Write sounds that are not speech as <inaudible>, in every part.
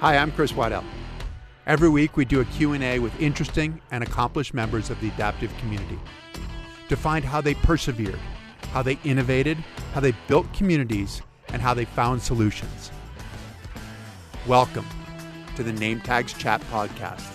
Hi, I'm Chris Waddell. Every week we do a Q&A with interesting and accomplished members of the adaptive community to find how they persevered, how they innovated, how they built communities, and how they found solutions. Welcome to the Name Tags Chat podcast.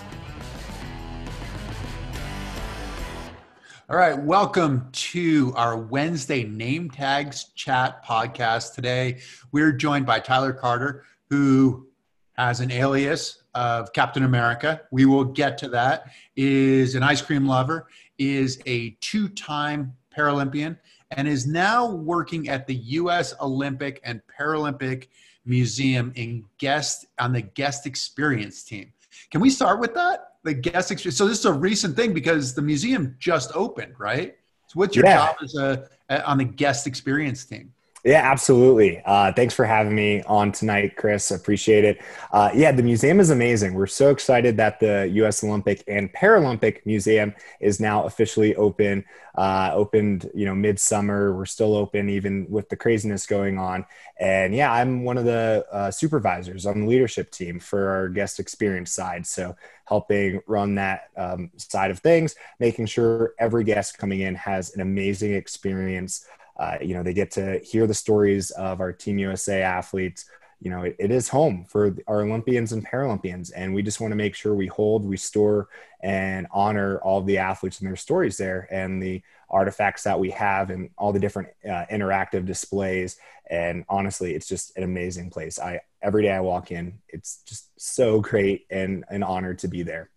All right, welcome to our Wednesday Name Tags Chat podcast. Today, we're joined by Tyler Carter, who has an alias of Captain America. We will get to that. Is an ice cream lover, is a two-time Paralympian, and is now working at the U.S. Olympic and Paralympic Museum in guest on the guest experience team. Can we start with that? the guest experience. So this is a recent thing because the museum just opened, right? So what's your yeah. job as a on the guest experience team? Yeah, absolutely. Uh, thanks for having me on tonight, Chris. Appreciate it. Uh, yeah, the museum is amazing. We're so excited that the U.S. Olympic and Paralympic Museum is now officially open. Uh, opened, you know, midsummer. We're still open even with the craziness going on. And yeah, I'm one of the uh, supervisors on the leadership team for our guest experience side. So helping run that um, side of things, making sure every guest coming in has an amazing experience. Uh, you know, they get to hear the stories of our Team USA athletes. You know, it, it is home for our Olympians and Paralympians, and we just want to make sure we hold, restore, and honor all the athletes and their stories there, and the artifacts that we have, and all the different uh, interactive displays. And honestly, it's just an amazing place. I every day I walk in, it's just so great and an honor to be there.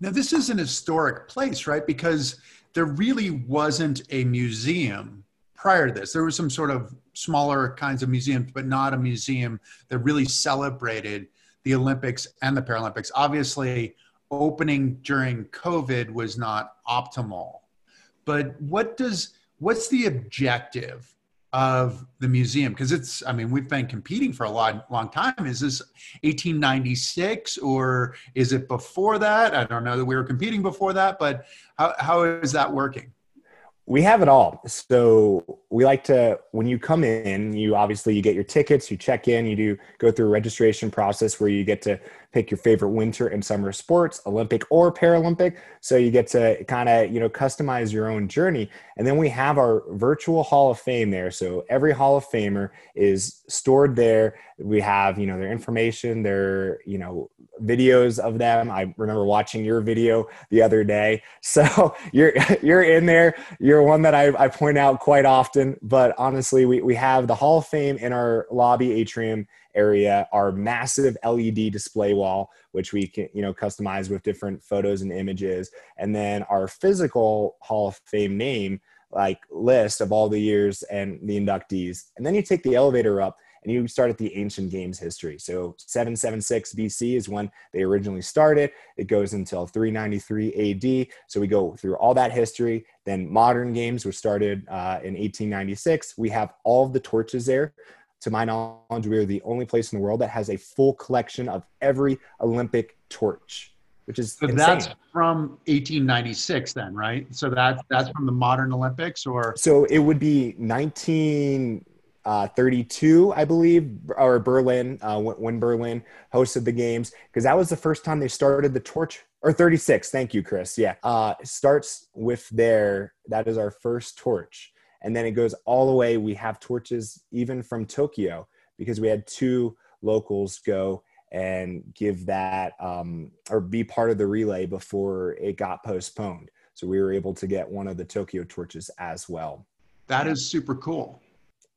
Now, this is an historic place, right? Because there really wasn't a museum prior to this. There was some sort of smaller kinds of museums, but not a museum that really celebrated the Olympics and the Paralympics. Obviously, opening during COVID was not optimal. But what does what's the objective of the museum because it's i mean we've been competing for a long long time is this 1896 or is it before that i don't know that we were competing before that but how, how is that working we have it all. So we like to when you come in, you obviously you get your tickets, you check in, you do go through a registration process where you get to pick your favorite winter and summer sports, Olympic or Paralympic. So you get to kind of, you know, customize your own journey. And then we have our virtual Hall of Fame there. So every Hall of Famer is stored there. We have, you know, their information, their, you know, videos of them. I remember watching your video the other day. <laughs> So you're you're in there. You're one that I, I point out quite often. But honestly, we, we have the Hall of Fame in our lobby atrium area, our massive LED display wall, which we can, you know, customize with different photos and images, and then our physical Hall of Fame name like list of all the years and the inductees. And then you take the elevator up and you start at the ancient games history. So 776 BC is when they originally started. It goes until 393 AD. So we go through all that history. Then modern games were started uh, in 1896. We have all of the torches there. To my knowledge, we are the only place in the world that has a full collection of every Olympic torch which is so that's from 1896 then right so that's that's from the modern olympics or so it would be 19 uh, 32, I believe, or Berlin, uh, when Berlin hosted the games, because that was the first time they started the torch, or 36. Thank you, Chris. Yeah. Uh, starts with there. That is our first torch. And then it goes all the way. We have torches even from Tokyo because we had two locals go and give that um, or be part of the relay before it got postponed. So we were able to get one of the Tokyo torches as well. That is super cool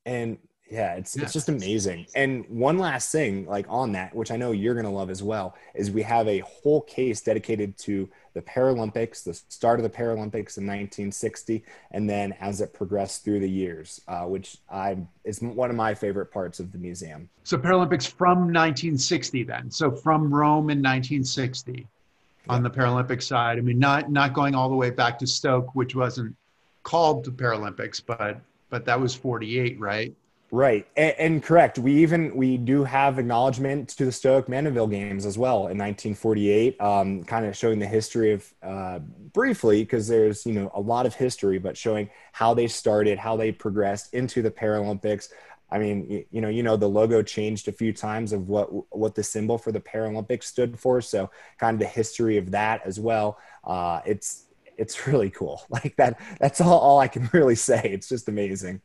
and yeah it's yeah. it's just amazing and one last thing like on that which i know you're going to love as well is we have a whole case dedicated to the paralympics the start of the paralympics in 1960 and then as it progressed through the years uh, which i is one of my favorite parts of the museum so paralympics from 1960 then so from rome in 1960 on the paralympic side i mean not not going all the way back to stoke which wasn't called the paralympics but but that was 48, right? Right, and, and, correct. We even we do have acknowledgement to the Stoke Mandeville games as well in 1948, um, kind of showing the history of uh, briefly because there's you know a lot of history, but showing how they started, how they progressed into the Paralympics. I mean, you, you know, you know, the logo changed a few times of what what the symbol for the Paralympics stood for. So, kind of the history of that as well. Uh, it's it's <laughs> really cool. Like that. That's all, all I can really say. It's just amazing.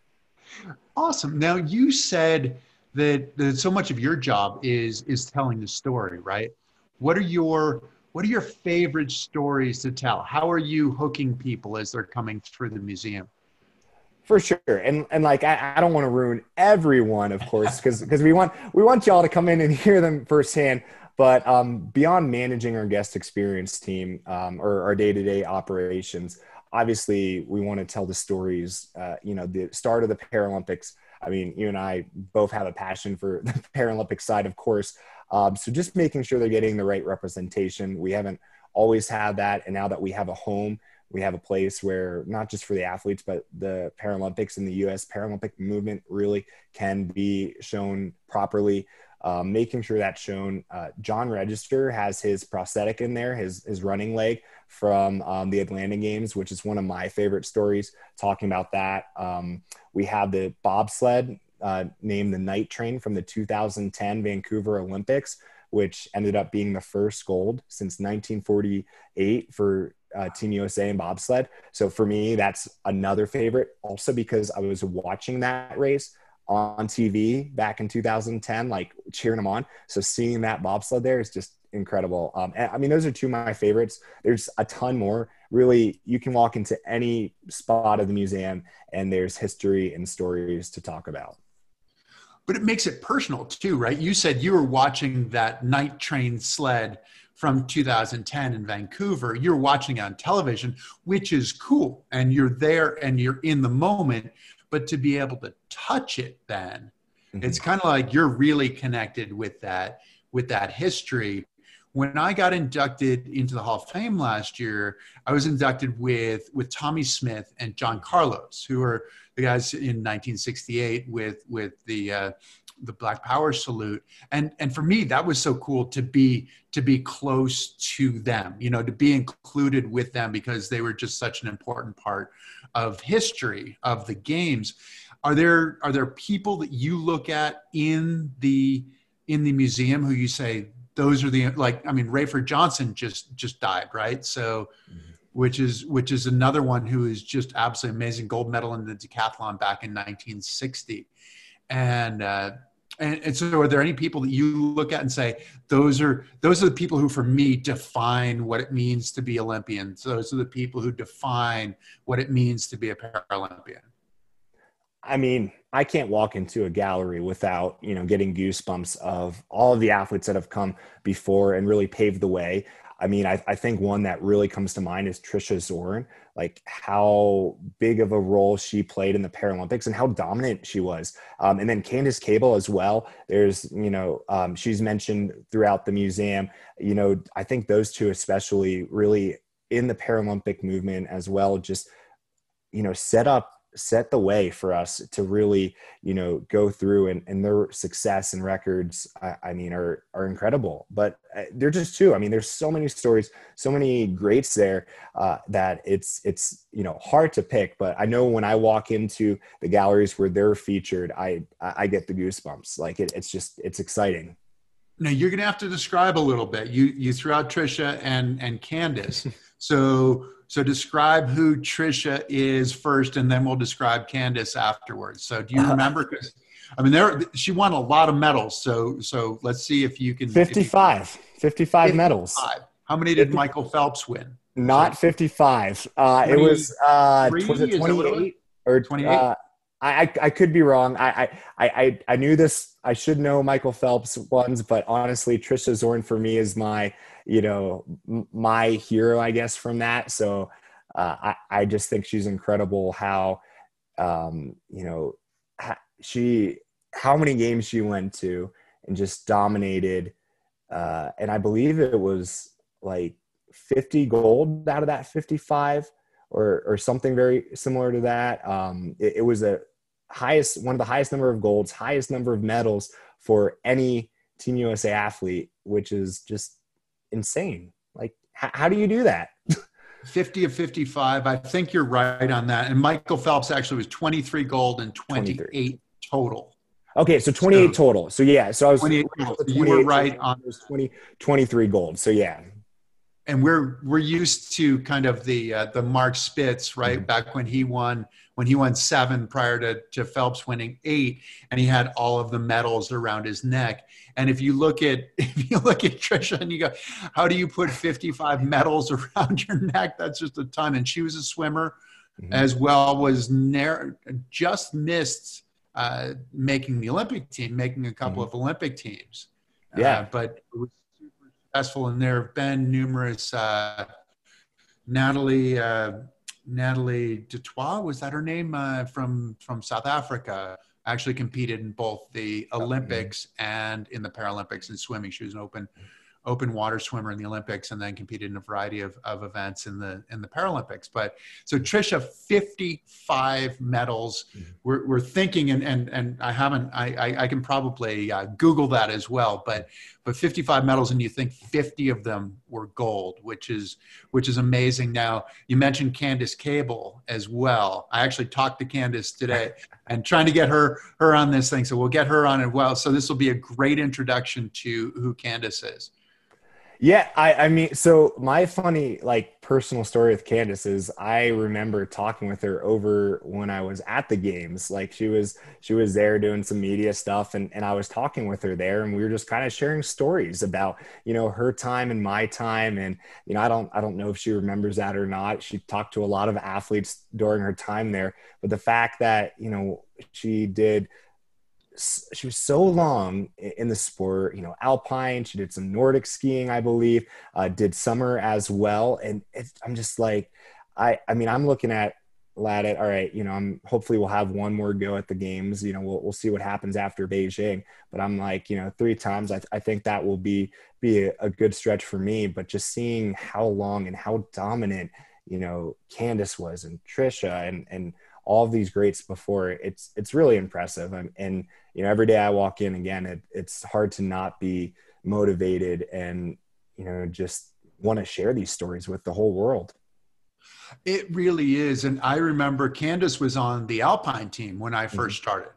Awesome. Now you said that, that so much of your job is is telling the story, right? What are your what are your favorite stories to tell? How are you hooking people as they're coming through the museum? For sure, and and like I, I don't want to ruin everyone, of course, because because we want we want y'all to come in and <laughs> hear them firsthand. But um, beyond managing our guest experience team um, or our day to day operations, obviously we want to tell the stories. Uh, you know, the start of the Paralympics. I mean, you and I both have a passion for <laughs> the Paralympic side, of course. Um, so just making sure they're getting the right representation. We haven't always had that, and now that we have a home we have a place where not just for the athletes but the paralympics and the us paralympic movement really can be shown properly um, making sure that's shown uh, john register has his prosthetic in there his, his running leg from um, the atlanta games which is one of my favorite stories talking about that um, we have the bobsled uh, named the night train from the 2010 vancouver olympics which ended up being the first gold since 1948 for uh, Team USA and bobsled. So for me, that's another favorite. Also because I was watching that race on TV back in 2010, like cheering them on. So seeing that bobsled there is just incredible. Um, I mean, those are two of my favorites. There's a ton more. Really, you can walk into any spot of the museum and there's history and stories to talk about. But it makes it personal too, right? You said you were watching that night train sled from 2010 in Vancouver, you're watching on television, which is cool. And you're there and you're in the moment. But to be able to touch it then, mm-hmm. it's kind of like you're really connected with that, with that history. When I got inducted into the Hall of Fame last year, I was inducted with with Tommie Smith and John Carlos, who are the guys in 1968 with with the uh, the Black Power salute, and and for me that was so cool to be to be close to them, you know, to be included with them because they were just such an important part of history of the games. Are there are there people that you look at in the in the museum who you say those are the like I mean Rafer Johnson just just died right? So. Mm-hmm. which is which is another one who is just absolutely amazing gold medal in the decathlon back in 1960 and uh, and, and so are there any people that you look at and say those are those are the people who for me define what it means to be olympians those are the people who define what it means to be a paralympian i mean i can't walk into a gallery without you know getting goosebumps of all of the athletes that have come before and really paved the way I mean, I, I, think one that really comes to mind is Trischa Zorn, like how big of a role she played in the Paralympics and how dominant she was. Um, and then Candace Cable as well. There's, you know, um, she's mentioned throughout the museum. You know, I think those two, especially, really in the Paralympic movement as well, just, you know, set up set the way for us to really you know go through and, and their success and records I, I, mean are are incredible. But uh, they're just two. I mean there's so many stories so many greats there uh, that it's it's you know hard to pick. But i know when i walk into the galleries where they're featured i i get the goosebumps. Like it, it's just it's exciting now you're going to have to describe a little bit you you threw out trischa and and candace <laughs> so so describe who Trischa is first, and then we'll describe Candace afterwards. So do you uh-huh. remember? Because I mean, there she won a lot of medals. So so let's see if you can. 55, you 55, 55 medals. How many did 50, Michael Phelps win? Not 55. Uh, it was uh, was it 28 or 28? Uh, I, I could be wrong. I, I, I, I knew this. I should know Michael Phelps ones, but honestly, Trischa Zorn for me is my you know, my hero, I guess, from that. So uh, I, I just think she's incredible how, um, you know, she, how many games she went to and just dominated. Uh, and I believe it was like 50 gold out of that 55 or, or something very similar to that. Um, it, it was a highest, one of the highest number of golds, highest number of medals for any Team USA athlete, which is just insane. Like, h- how do you do that? <laughs> 50 of 55. I think you're right on that. And Michael Phelps actually was 23 gold and 28 23. total. Okay, so 28 so, total. So yeah, so I was 28 <laughs> you were right on those 20 23 gold. So yeah. And we're we're used to kind of the uh, the Mark Spitz, right? Mm-hmm. Back when he won when he won 7 prior to to Phelps winning 8 and he had all of the medals around his neck. And if you look at <laughs> if you look at Trischa and you go, how do you put 55 medals <laughs> around your neck? That's just a ton and she was a swimmer mm-hmm. as well was near, just missed uh, making the Olympic team, making a couple mm-hmm. of Olympic teams. Yeah, uh, but it was super successful, and there have been numerous. Uh, Natalie uh, Natalie du Toit was that her name uh, from from South Africa? Actually competed in both the Olympics and in the Paralympics in swimming. She was an open open water swimmer in the Olympics and then competed in a variety of, of events in the in the Paralympics. But so Trischa, 55 medals. Mm-hmm. We're, we're thinking, and and and I haven't. I I, I can probably uh, Google that as well. But but 55 medals, and you think 50 of them were gold, which is which is amazing. Now you mentioned Candace Cable as well. I actually talked to Candace today <laughs> and trying to get her her on this thing. So we'll get her on as well. So this will be a great introduction to who Candace is. Yeah, I, I mean, so my funny, like, personal story with Candace is I remember talking with her over when I was at the games. Like, she was she was there doing some media stuff, and and I was talking with her there, and we were just kind of sharing stories about you know her time and my time, and you know I don't I don't know if she remembers that or not. She talked to a lot of athletes during her time there, but the fact that you know she did she was so long in the sport, you know, alpine. She did some Nordic skiing, I believe, uh, did summer as well. And I'm just like, I, I mean, I'm looking at at it. All right, you know, I'm hopefully we'll have one more go at the games. You know, we'll we'll see what happens after Beijing. But I'm like, you know, three times. I, I think that will be be a, a good stretch for me. But just seeing how long and how dominant, you know, Candace was and Trischa and and all these greats before, it's it's really impressive. And, and you know, every day I walk in again, it, it's hard to not be motivated and, you know, just want to share these stories with the whole world. It really is. And I remember Candace was on the Alpine team when I 1st mm-hmm. started.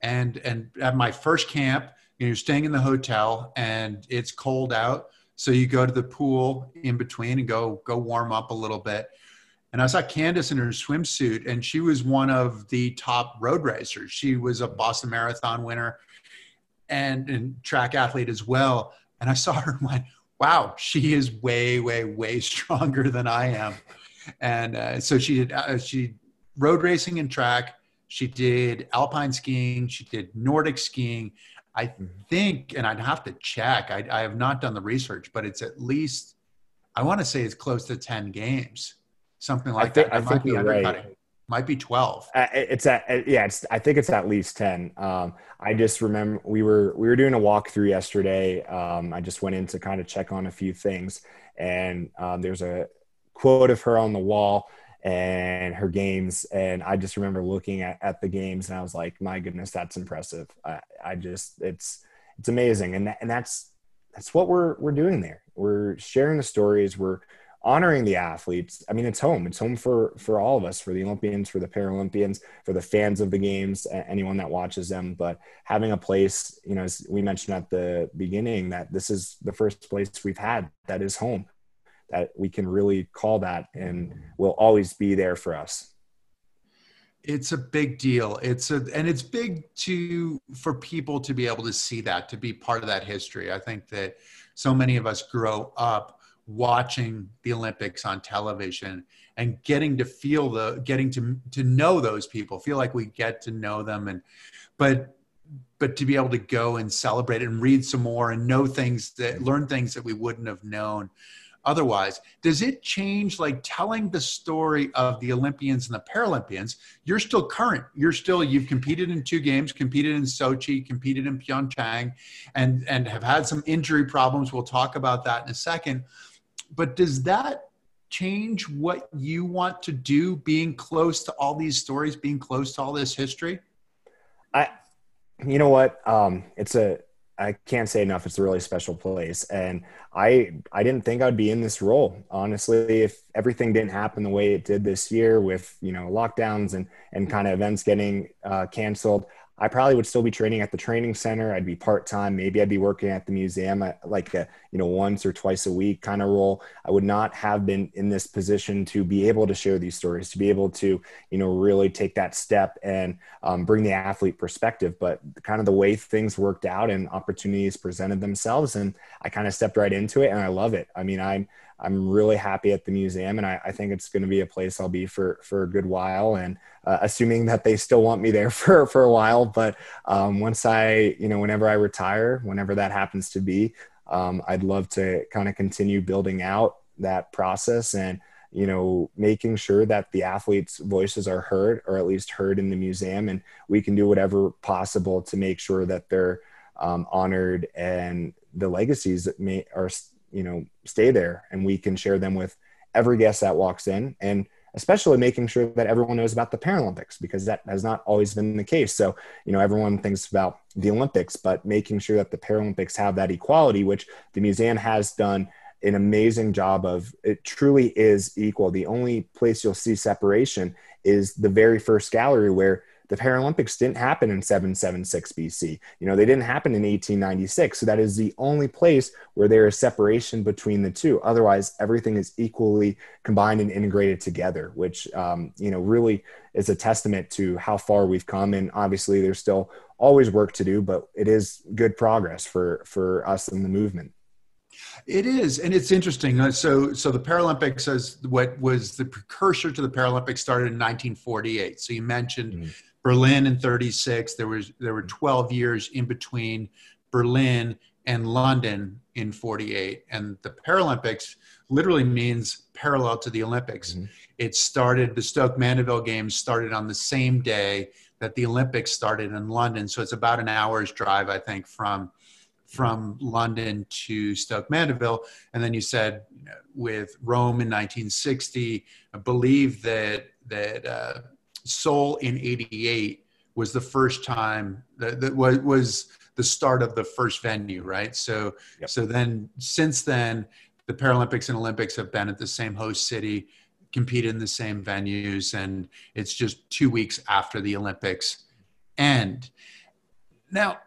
And, and at my first camp, you know, you're staying in the hotel and it's cold out. So you go to the pool in between and go, go warm up a little bit and I saw Candace in her swimsuit, and she was one of the top road racers. She was a Boston Marathon winner and, and track athlete as well. And I saw her and went, wow, she is way, way, way <laughs> stronger than I am. And uh, so she did, uh, she road racing and track. She did alpine skiing. She did Nordic skiing. I mm-hmm. think, and I'd have to check, I, I have not done the research, but it's at least, I want to say it's close to 10 games something like I think, that. I think you're right. Might be twelve. Uh, it's at uh, yeah. It's I think it's at least ten. Um, I just remember we were we were doing a walkthrough yesterday. Um, I just went in to kind of check on a few things, and um, there's a quote of her on the wall and her games and i just remember looking at, at the games and i was like my goodness that's impressive i, I just it's it's amazing and that, and that's that's what we're we're doing there we're sharing the stories we're honoring the athletes. I mean it's home. It's home for for all of us for the olympians for the paralympians for the fans of the games anyone that watches them. But having a place you know as we mentioned at the beginning that this is the first place we've had that is home that we can really call that and will always be there for us. It's a big deal. It's a and it's big to for people to be able to see that to be part of that history. I think that so many of us grow up watching the Olympics on television and getting to feel the getting to to know those people feel like we get to know them and but but to be able to go and celebrate and read some more and know things that learn things that we wouldn't have known otherwise. Does it change like telling the story of the olympians and the paralympians? You're still current. You're still you've competed in two games competed in sochi competed in pyeongchang and and have had some injury problems. We'll talk about that in a second but does that change what you want to do being close to all these stories being close to all this history? I you know what? Um it's a i can't say enough. It's a really special place. And i i didn't think i'd be in this role honestly if everything didn't happen the way it did this year with you know lockdowns and and kind of events getting uh, canceled I probably would still be training at the training center. I'd be part time. Maybe I'd be working at the museum uh, like a you know once or twice a week kind of role. I would not have been in this position to be able to share these stories, to be able to you know really take that step and um, bring the athlete perspective. But kind of the way things worked out and opportunities presented themselves, and I kind of stepped right into it, and I love it. I mean, I'm I'm really happy at the museum, and I, I think it's going to be a place I'll be for for a good while. And uh, assuming that they still want me there <laughs> for for a while, but um, once I, you know, whenever I retire, whenever that happens to be, um, I'd love to kind of continue building out that process and you know making sure that the athletes voices are heard or at least heard in the museum and we can do whatever possible to make sure that they're um, honored and the legacies that may are you know stay there and we can share them with every guest that walks in and especially making sure that everyone knows about the paralympics because that has not always been the case. So you know everyone thinks about the olympics but making sure that the paralympics have that equality which the museum has done an amazing job of it truly is equal. The only place you'll see separation is the very first gallery where the Paralympics didn't happen in 776 BC. You know, they didn't happen in 1896. So that is the only place where there is separation between the two. Otherwise, everything is equally combined and integrated together, which, um, you know, really is a testament to how far we've come. And obviously, there's still always work to do, but it is good progress for, for us in the movement. It is, and it's interesting. Uh, so, so the Paralympics, as what was the precursor to the Paralympics, started in 1948. So you mentioned mm-hmm. Berlin in 36. There was there were 12 years in between Berlin and London in 48. And the Paralympics literally means parallel to the Olympics. Mm-hmm. It started, the Stoke Mandeville Games started on the same day that the Olympics started in London. So it's about an hour's drive, I think, from from London to Stoke Mandeville. And then you said with Rome in 1960, I believe that that uh, Seoul in 88 was the first time that, that was, was the start of the first venue, right? So, yep. so then since then, the Paralympics and Olympics have been at the same host city, compete in the same venues, and it's just two weeks after the Olympics end. Now,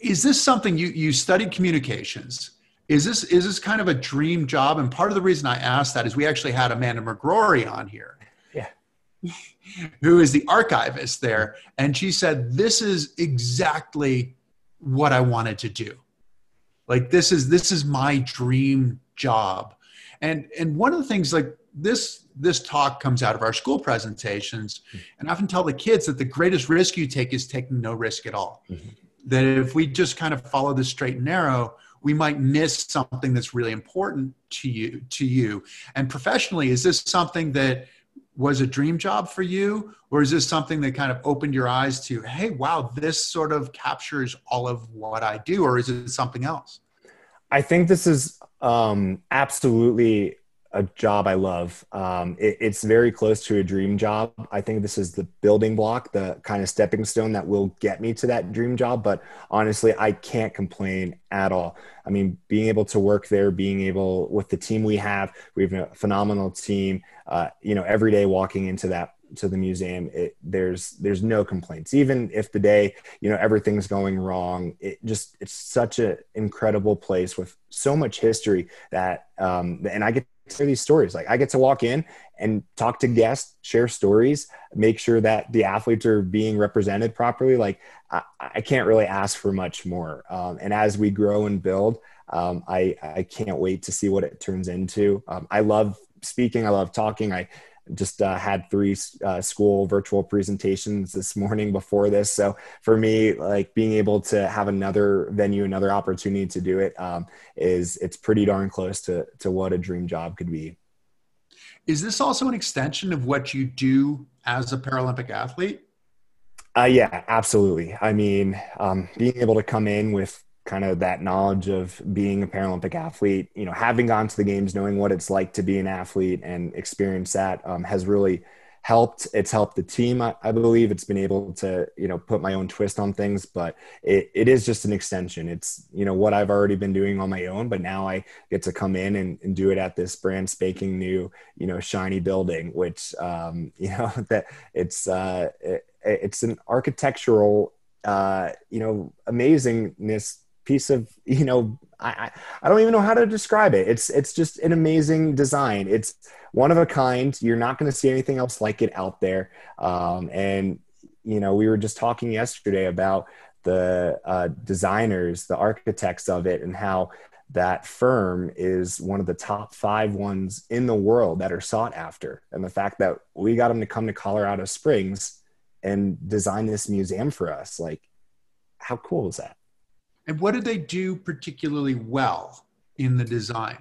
is this something you you studied communications? Is this is this kind of a dream job? And part of the reason I asked that is we actually had Amanda McGrory on here who is the archivist there. And she said, This is exactly what I wanted to do. Like this is this is my dream job. And and one of the things like this this talk comes out of our school presentations and I often tell the kids that the greatest risk you take is taking no risk at all. Mm-hmm. That if we just kind of follow the straight and narrow, we might miss something that's really important to you to you. And professionally, is this something that was a dream job for you or is this something that kind of opened your eyes to hey wow this sort of captures all of what i do or is it something else? I think this is um, absolutely a job I love. Um, it, it's very close to a dream job. I think this is the building block, the kind of stepping stone that will get me to that dream job. But honestly, I can't complain at all. I mean, being able to work there, being able with the team we have, we have a phenomenal team. Uh, you know, every day walking into that to the museum it, there's there's no complaints even if the day you know everything's going wrong it just it's such an incredible place with so much history that um and i get hear these stories. Like I get to walk in and talk to guests, share stories, make sure that the athletes are being represented properly. Like I, I can't really ask for much more. Um, and as we grow and build, um, I, I can't wait to see what it turns into. Um, I love speaking. I love talking. I just uh, had three uh, school virtual presentations this morning before this. So for me, like being able to have another venue, another opportunity to do it um, is it's pretty darn close to, to what a dream job could be. Is this also an extension of what you do as a Paralympic athlete? Uh, yeah, absolutely. I mean, um, being able to come in with kind of that knowledge of being a Paralympic athlete, you know, having gone to the games, knowing what it's like to be an athlete and experience that um, has really helped. It's helped the team, I, I, believe. It's been able to, you know, put my own twist on things, but it, it is just an extension. It's, you know, what I've already been doing on my own, but now I get to come in and, and do it at this brand spanking new, you know, shiny building, which, um, <laughs> you know, that it's, uh, it, it's an architectural, uh, you know, amazingness piece of, you know, I, I don't even know how to describe it. It's it's just an amazing design. It's one of a kind. You're not going to see anything else like it out there. Um, and you know, we were just talking yesterday about the uh, designers, the architects of it, and how that firm is one of the top five ones in the world that are sought after. And the fact that we got them to come to Colorado Springs and design this museum for us, like, how cool is that? And what did they do particularly well in the design?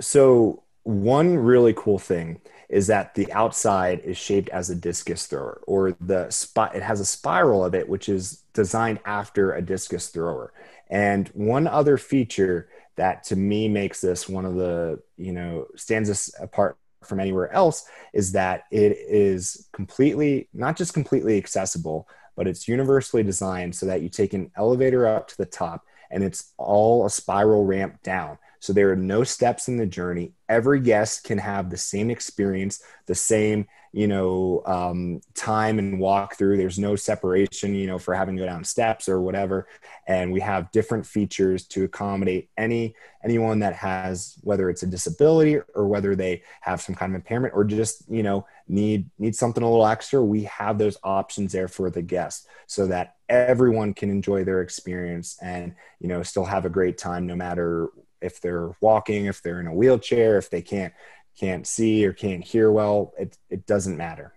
So, one really cool thing is that the outside is shaped as a discus thrower, or the spot, it has a spiral of it, which is designed after a discus thrower. And one other feature that to me makes this one of the you know stands us apart from anywhere else is that it is completely not just completely accessible but it's universally designed so that you take an elevator up to the top and it's all a spiral ramp down. So there are no steps in the journey. Every guest can have the same experience the same you know um, time and walk through. There's no separation you know for having to go down steps or whatever. And we have different features to accommodate any anyone that has whether it's a disability or whether they have some kind of impairment or just you know need need something a little extra we have those options there for the guest so that everyone can enjoy their experience and you know still have a great time no matter if they're walking if they're in a wheelchair if they can't can't see or can't hear well, it, it doesn't matter.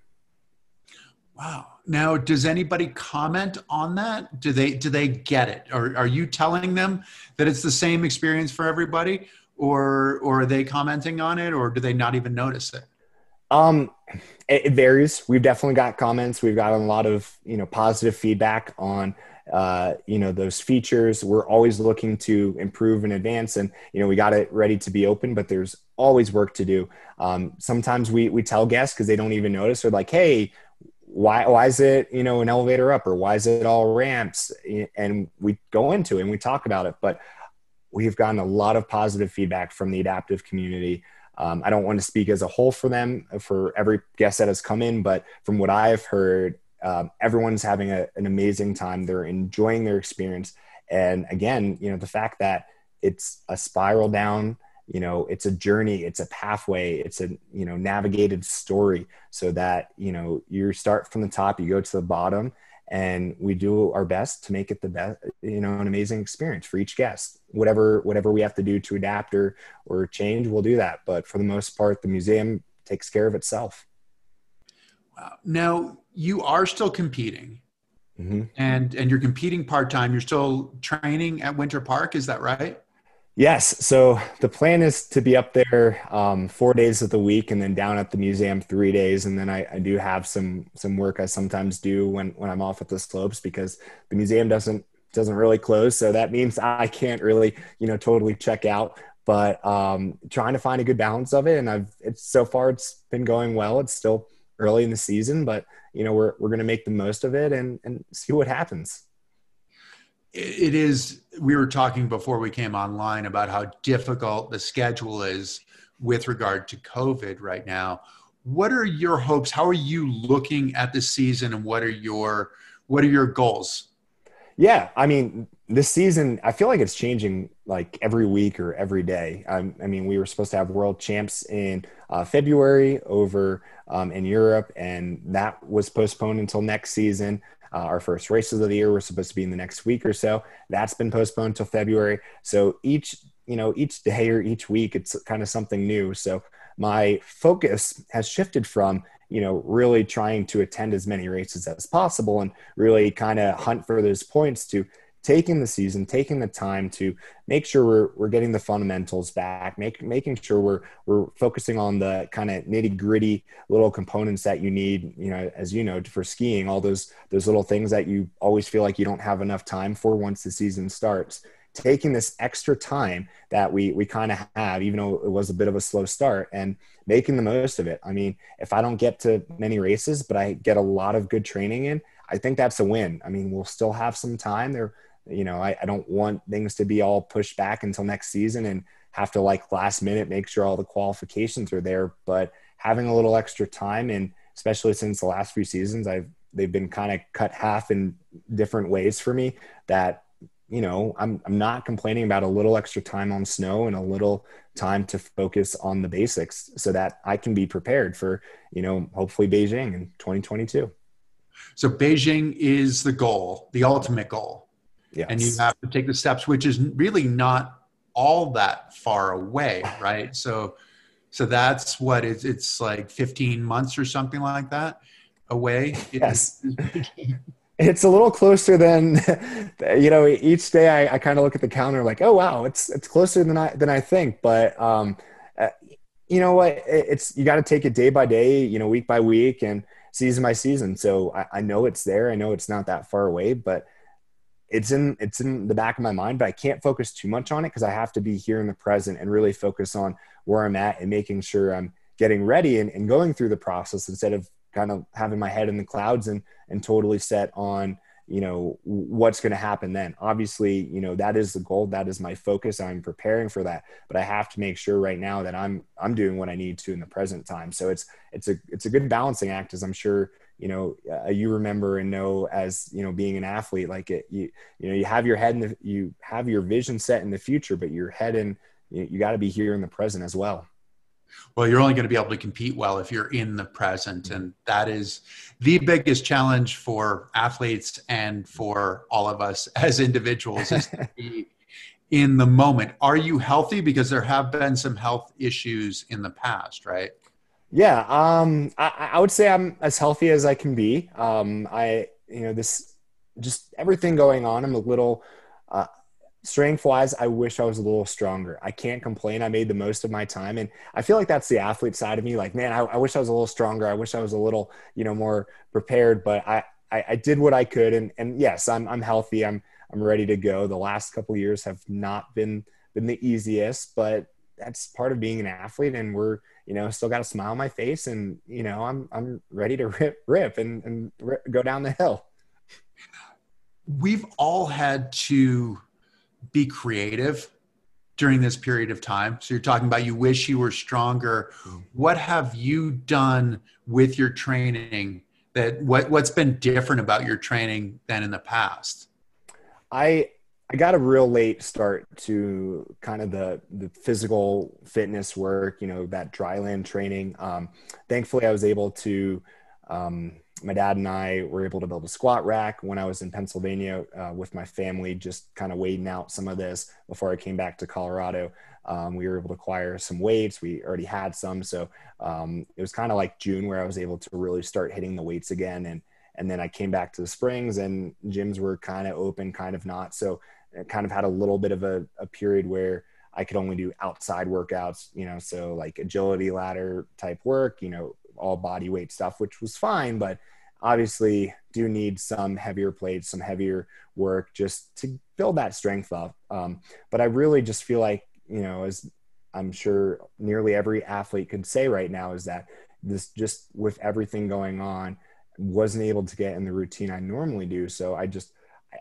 Wow. Now, does anybody comment on that? Do they do they get it? Or are you telling them that it's the same experience for everybody? Or or are they commenting on it or do they not even notice it? Um it, varies. We've definitely got comments. We've gotten a lot of, you know, positive feedback on uh, you know those features. We're always looking to improve and advance and you know we got it ready to be open but there's always work to do. Um, sometimes we we tell guests because they don't even notice. They're like hey why why is it you know an elevator up or why is it all ramps? And we go into it and we talk about it but we've gotten a lot of positive feedback from the adaptive community um, i don't want to speak as a whole for them for every guest that has come in but from what i've heard um, everyone's having a, an amazing time. They're enjoying their experience. And again, you know, the fact that it's a spiral down, you know, it's a journey, it's a pathway, it's a, you know, navigated story so that, you know, you start from the top, you go to the bottom and we do our best to make it the best, you know, an amazing experience for each guest. Whatever, whatever we have to do to adapt or, or change, we'll do that. But for the most part, the museum takes care of itself. Wow. Now, you are still competing mm-hmm. and and you're competing part-time you're still training at winter park is that right yes so the plan is to be up there um, four days of the week and then down at the museum three days. And then I, I, do have some some work i sometimes do when when i'm off at the slopes because the museum doesn't doesn't really close. So that means i can't really you know totally check out. But um, trying to find a good balance of it. And i've it's so far it's been going well. It's still early in the season, but you know we're we're going to make the most of it and and see what happens. It is. We were talking before we came online about how difficult the schedule is with regard to COVID right now. What are your hopes? How are you looking at the season, and what are your what are your goals? Yeah, I mean, this season, I feel like it's changing like every week or every day. I mean, we were supposed to have world champs in uh, February over um, in Europe, and that was postponed until next season. Uh, our first races of the year were supposed to be in the next week or so. That's been postponed until February. So each, you know, each day or each week, it's kind of something new. So my focus has shifted from you know really trying to attend as many races as possible and really kind of hunt for those points to taking the season, taking the time to make sure we're, we're getting the fundamentals back, make, making sure we're, we're focusing on the kind of nitty gritty little components that you need, you know, as you know, for skiing, all those, those little things that you always feel like you don't have enough time for once the season starts. Taking this extra time that we, we kind of have, even though it was a bit of a slow start and making the most of it. I mean, if I don't get to many races, but I get a lot of good training in, I think that's a win. I mean, we'll still have some time there you know, I, I don't want things to be all pushed back until next season and have to like last minute make sure all the qualifications are there. But having a little extra time and especially since the last few seasons, I've they've been kind of cut half in different ways for me that you know I'm I'm not complaining about a little extra time on snow and a little time to focus on the basics so that I can be prepared for you know hopefully Beijing in 2022. So Beijing is the goal, the ultimate goal. Yes. And you have to take the steps, which is really not all that far away, right? So so that's what it's it's like 15 months or something like that away. Yes. <laughs> it's a little closer than <laughs> you know each day i, I kind of look at the calendar like oh wow it's it's closer than i than i think but um uh, you know what it's you got to take it day by day you know week by week and season by season so I, I know it's there i know it's not that far away but it's in it's in the back of my mind but i can't focus too much on it because i have to be here in the present and really focus on where i'm at and making sure i'm getting ready and, and going through the process instead of kind of having my head in the clouds and and totally set on you know what's going to happen then. Obviously you know that is the goal that is my focus i'm preparing for that but i have to make sure right now that i'm i'm doing what i need to in the present time. So it's it's a it's a good balancing act as i'm sure you know uh, you remember and know as you know being an athlete like it you you know you have your head in the you have your vision set in the future but your head in you, you got to be here in the present as well. Well you're only going to be able to compete well if you're in the present and that is the biggest challenge for athletes and for all of us <laughs> as individuals is to be in the moment. Are you healthy? Because there have been some health issues in the past right yeah um i, I would say i'm as healthy as i can be um i you know this just everything going on i'm a little uh, strength wise, I wish I was a little stronger. I can't complain. I made the most of my time. And I feel like that's the athlete side of me. Like, man, I, I wish I was a little stronger. I wish I was a little, you know, more prepared, but I, I, I, did what I could. And, and yes, I'm, I'm healthy. I'm, I'm ready to go. The last couple years have not been, been the easiest, but that's part of being an athlete. And we're, you know, still got a smile on my face and, you know, I'm, I'm ready to rip, rip and, and rip, go down the hill. We've all had to be creative during this period of time. So you're talking about you wish you were stronger. What have you done with your training that what what's been different about your training than in the past? I I got a real late start to kind of the the physical fitness work, you know, that dry land training. Um, thankfully, I was able to um, my dad and I were able to build a squat rack when I was in Pennsylvania uh, with my family, just kind of wading out some of this before I came back to Colorado. Um, we were able to acquire some weights. We already had some, so um, it was kind of like June where I was able to really start hitting the weights again. And and then I came back to the springs, and gyms were kind of open, kind of not. So kind of had a little bit of a, a period where I could only do outside workouts, you know, so like agility ladder type work, you know, all body weight stuff, which was fine, but obviously do need some heavier plates, some heavier work just to build that strength up. Um, but I really just feel like, you know, as I'm sure nearly every athlete could say right now, is that this just with everything going on, wasn't able to get in the routine I normally do. So I just,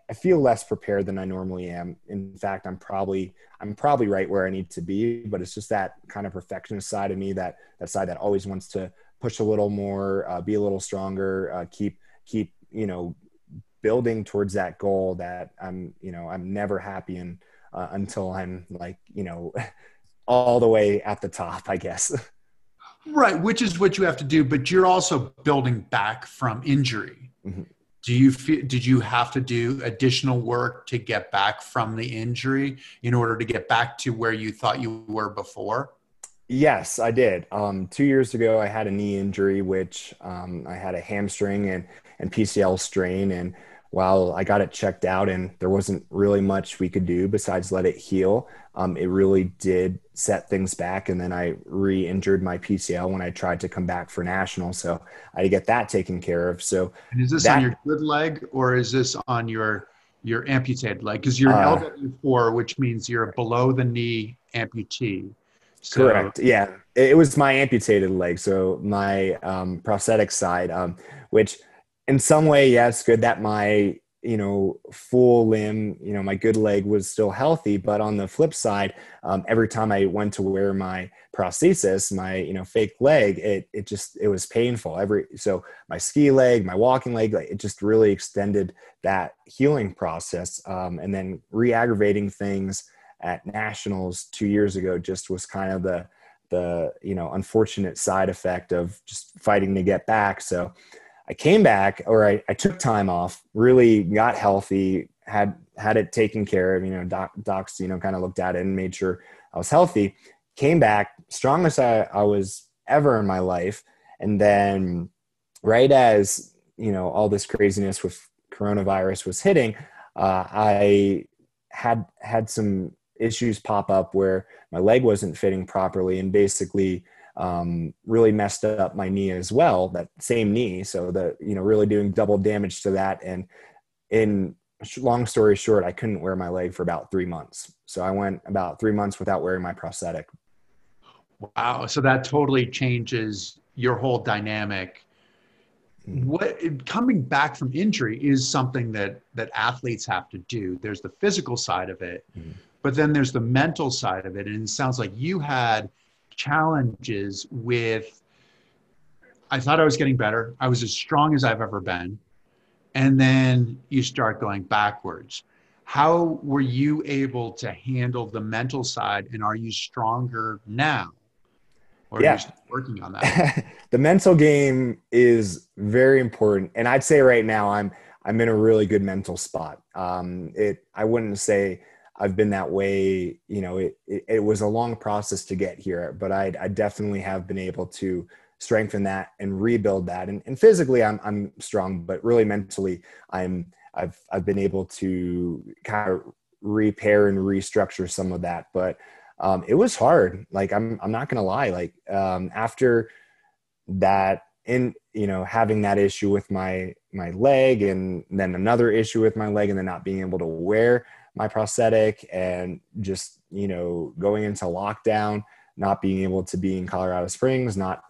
I feel less prepared than I normally am. In fact, I'm probably I'm probably right where I need to be, but it's just that kind of perfectionist side of me that that side that always wants to push a little more, uh, be a little stronger, uh, keep keep you know building towards that goal that I'm you know I'm never happy in uh, until I'm like you know <laughs> all the way at the top, I guess. <laughs> Right, which is what you have to do, but you're also building back from injury. Mm-hmm. Do you feel, did you have to do additional work to get back from the injury in order to get back to where you thought you were before? Yes, I did. Um, two years ago, I had a knee injury, which um, I had a hamstring and, and PCL strain. And while I got it checked out and there wasn't really much we could do besides let it heal, um, it really did set things back. And then I re injured my PCL when I tried to come back for national. So I had to get that taken care of. So, and is this that, on your good leg or is this on your your amputated leg? Because you're uh, LW4, which means you're below the knee amputee. So, Correct. Yeah, it was my amputated leg, so my um, prosthetic side, um, which in some way, yes, good that my you know, full limb, you know, my good leg was still healthy. But on the flip side, um, every time I went to wear my prosthesis, my, you know, fake leg, it, it just, it was painful. Every, so my ski leg, my walking leg, like, it just really extended that healing process. Um, and then re aggravating things at nationals two years ago just was kind of the, the, you know, unfortunate side effect of just fighting to get back. So, I came back or I, I took time off, really got healthy, had had it taken care of, you know, doc, docs, you know, kind of looked at it and made sure I was healthy. Came back, strongest I, I was ever in my life. And then right as, you know, all this craziness with coronavirus was hitting, uh, I had had some issues pop up where my leg wasn't fitting properly and basically um, really messed up my knee as well that same knee. So the you know really doing double damage to that. And in long story short i couldn't wear my leg for about three months. So i went about three months without wearing my prosthetic. Wow. So that totally changes your whole dynamic. Mm-hmm. what coming back from injury is something that that athletes have to do. There's the physical side of it mm-hmm. but then there's the mental side of it. And it sounds like you had challenges with I thought I was getting better. I was as strong as I've ever been. And then you start going backwards. How were you able to handle the mental side and are you stronger now? Or yeah. working on that? <laughs> the mental game is very important. And I'd say right now I'm I'm in a really good mental spot. Um, it I wouldn't say I've been that way. You know, it, it, it was a long process to get here, but I, I definitely have been able to strengthen that and rebuild that. And, and physically, I'm, I'm strong, but really mentally, I'm, I've, I've been able to kind of repair and restructure some of that. But um, it was hard. Like, I'm, I'm not to lie. Like, um, after that, in, you know, having that issue with my, my leg and then another issue with my leg and then not being able to wear my prosthetic and just you know going into lockdown not being able to be in colorado springs not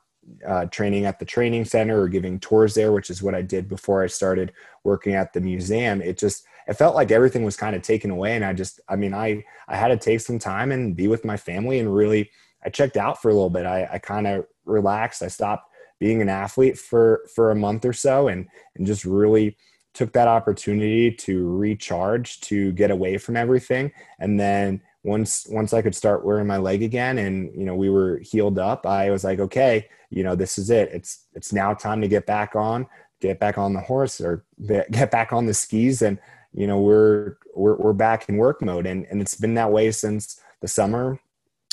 uh, training at the training center or giving tours there which is what i did before i started working at the museum. It just it felt like everything was kind of taken away and i just i mean i i had to take some time and be with my family and really i checked out for a little bit. I, I kind of relaxed. I stopped being an athlete for for a month or so and and just really took that opportunity to recharge to get away from everything. And then once once i could start wearing my leg again and you know we were healed up i was like okay you know this is it. It's it's now time to get back on get back on the horse or <laughs> get back on the skis. And you know we're we're, we're back in work mode. And and it's been that way since the summer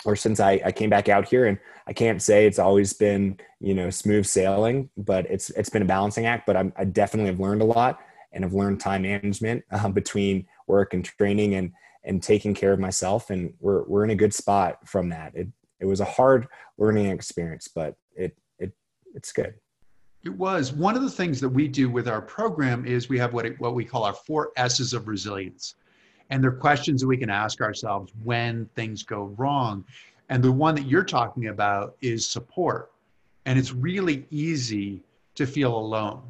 or since I, I came back out here. And I can't say it's always been, you know, smooth sailing, but it's, it's been a balancing act, but I'm, I definitely have learned a lot and have learned time management <laughs> uh, between work and training and and taking care of myself and we're we're in a good spot from that. It it was a hard learning experience but it it it's good. It was. One of the things that we do with our program is we have what it, what we call our four s's of resilience. And they're questions that we can ask ourselves when things go wrong. And the one that you're talking about is support. And it's really easy to feel alone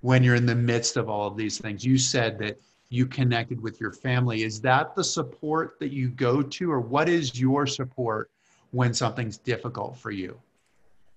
when you're in the midst of all of these things. You said that you connected with your family. Is that the support that you go to, or what is your support when something's difficult for you?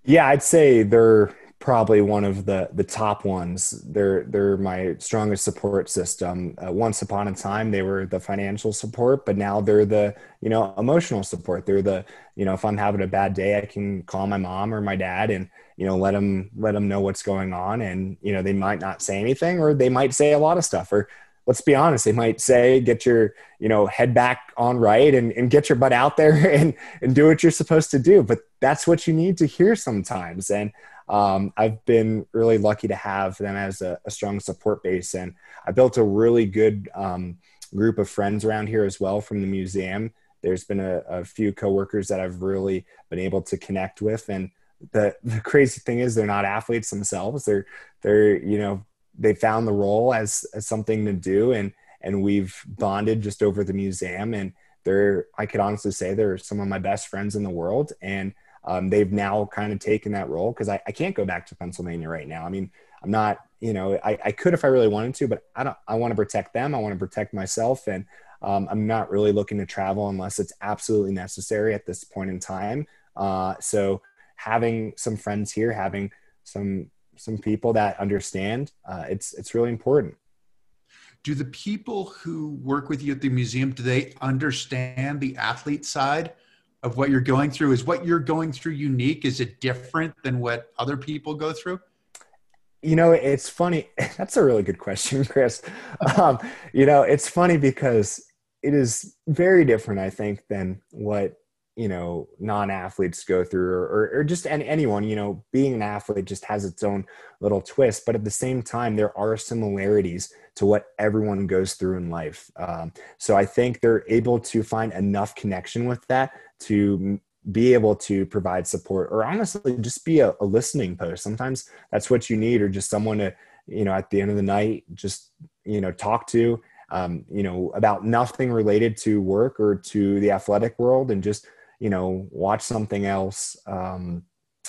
Yeah, I'd say they're probably one of the the top ones. They're they're my strongest support system. Uh, once upon a time, they were the financial support, but now they're the you know emotional support. They're the you know if I'm having a bad day, I can call my mom or my dad and you know let them let them know what's going on, and you know they might not say anything or they might say a lot of stuff or let's be honest, they might say, get your, you know, head back on right and, and get your butt out there <laughs> and, and do what you're supposed to do. But that's what you need to hear sometimes. And um, I've been really lucky to have them as a, a strong support base. And I built a really good um, group of friends around here as well from the museum. There's been a, a few coworkers that I've really been able to connect with. And the, the crazy thing is they're not athletes themselves. They're, they're, you know, they found the role as, as something to do. And, and we've bonded just over the museum and they're, I could honestly say they're some of my best friends in the world. And um, they've now kind of taken that role because I, I can't go back to Pennsylvania right now. I mean, I'm not you know, I, I could if I really wanted to, but I don't. I want to protect them. I want to protect myself, and um, I'm not really looking to travel unless it's absolutely necessary at this point in time. Uh, so having some friends here, having some some people that understand, uh, it's it's really important. Do the people who work with you at the museum do they understand the athlete side of what you're going through? Is what you're going through unique? Is it different than what other people go through? You know, it's funny. <laughs> That's a really good question, Chris. Um, you know, it's funny because it is very different, I think, than what you know non-athletes go through or, or just anyone you know being an athlete just has its own little twist but at the same time there are similarities to what everyone goes through in life. Um, so i think they're able to find enough connection with that to be able to provide support or honestly just be a, a listening post. Sometimes that's what you need or just someone to you know at the end of the night just you know talk to um, you know about nothing related to work or to the athletic world and just you know watch something else. Um,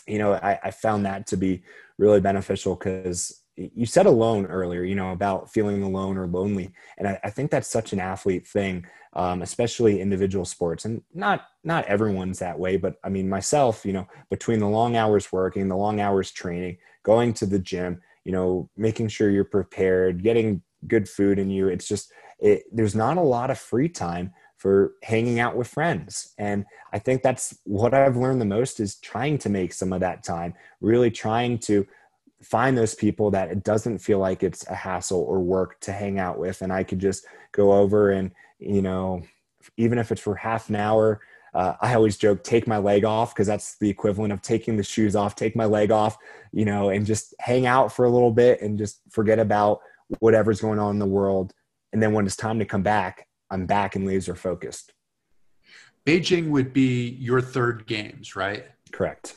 you know I, I found that to be really beneficial because you said alone earlier you know about feeling alone or lonely. And i, I think that's such an athlete thing um, especially individual sports. And not not everyone's that way but i mean myself you know between the long hours working the long hours training going to the gym you know making sure you're prepared getting good food in you it's just it, there's not a lot of free time for hanging out with friends. And I think that's what I've learned the most is trying to make some of that time, really trying to find those people that it doesn't feel like it's a hassle or work to hang out with. And I could just go over and, you know, even if it's for half an hour, uh, I always joke, take my leg off because that's the equivalent of taking the shoes off, take my leg off, you know, and just hang out for a little bit and just forget about whatever's going on in the world. And then when it's time to come back, I'm back and laser focused. Beijing would be your third games, right? Correct.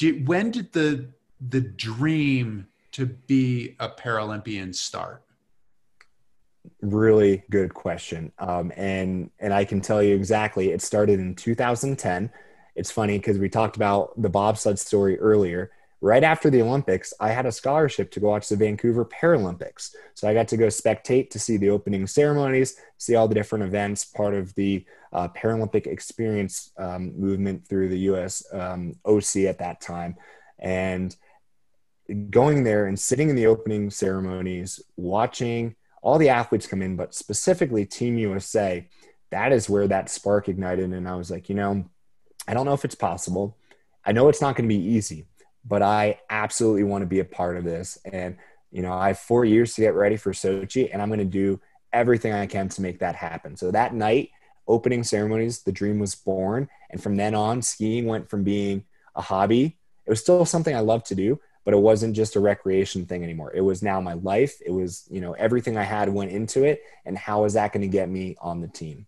You, when did the the dream to be a Paralympian start? Really good question, um, and and I can tell you exactly. It started in 2010. It's funny because we talked about the bobsled story earlier right after the Olympics, I had a scholarship to go watch the Vancouver Paralympics. So I got to go spectate to see the opening ceremonies, see all the different events, part of the uh, Paralympic experience um, movement through the US um, OC at that time. And going there and sitting in the opening ceremonies, watching all the athletes come in, but specifically Team USA, that is where that spark ignited. And I was like, you know, I don't know if it's possible. I know it's not going to be easy but I absolutely want to be a part of this. And, you know, I have four years to get ready for Sochi, and I'm going to do everything I can to make that happen. So that night, opening ceremonies, the dream was born. And from then on, skiing went from being a hobby. It was still something I loved to do, but it wasn't just a recreation thing anymore. It was now my life. It was, you know, everything I had went into it. And how is that going to get me on the team?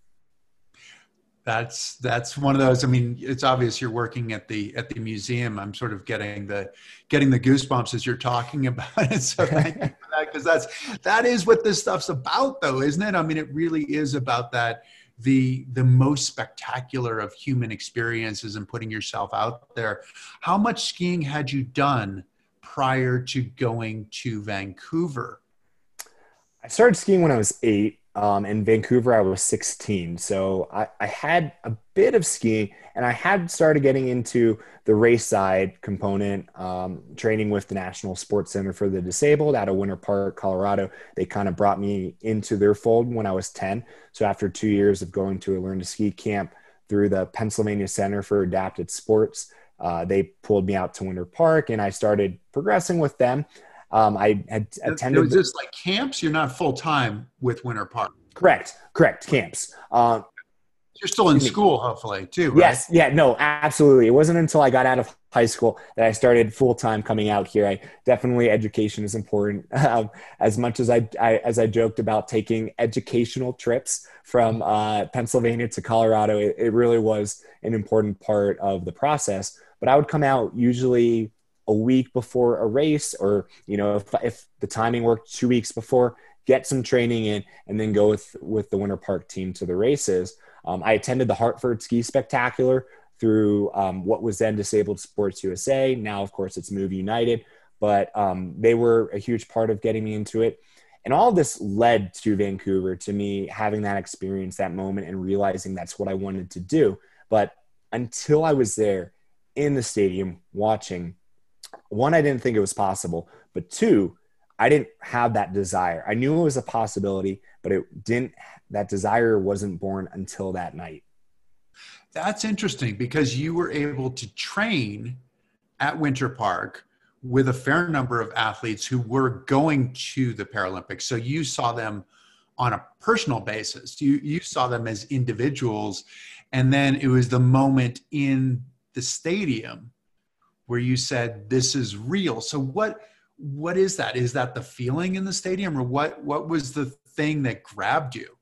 That's that's one of those i mean it's obvious you're working at the at the museum. I'm sort of getting the getting the goosebumps as you're talking about it. <laughs> So <laughs> thank you for that because that's that is what this stuff's about though isn't it? I mean it really is about that the the most spectacular of human experiences and putting yourself out there. How much skiing had you done prior to going to vancouver? I started skiing when i was eight um, in Vancouver, I was 16. So I, I, had a bit of skiing and I had started getting into the race side component, um, training with the National Sports Center for the Disabled out of Winter Park, Colorado. They kind of brought me into their fold when I was 10. So after two years of going to a learn to ski camp through the Pennsylvania Center for Adapted Sports, uh, they pulled me out to Winter Park and I started progressing with them. Um, I had attended. Was this like camps? You're not full time with Winter Park. Correct. Correct. Camps. Um, You're still in school, hopefully, too. Right? Yes. Yeah. No. Absolutely. It wasn't until I got out of high school that I started full time coming out here. I definitely education is important. <laughs> Um, as much as I, I, as I joked about taking educational trips from uh, Pennsylvania to Colorado, it, it really was an important part of the process. But I would come out usually a week before a race or you know if, if the timing worked two weeks before get some training in and then go with with the winter park team to the races um, i attended the hartford ski spectacular through um, what was then disabled sports usa now of course it's move united but um, they were a huge part of getting me into it. And all this led to Vancouver, to me having that experience, that moment, and realizing that's what I wanted to do. But until I was there in the stadium watching, one, I didn't think it was possible, but two, I didn't have that desire. I knew it was a possibility, but it didn't, that desire wasn't born until that night. That's interesting because you were able to train at Winter Park with a fair number of athletes who were going to the Paralympics. So you saw them on a personal basis. You you saw them as individuals, and then it was the moment in the stadium where you said, "This is real." So what what is that? Is that the feeling in the stadium, or what what was the thing that grabbed you?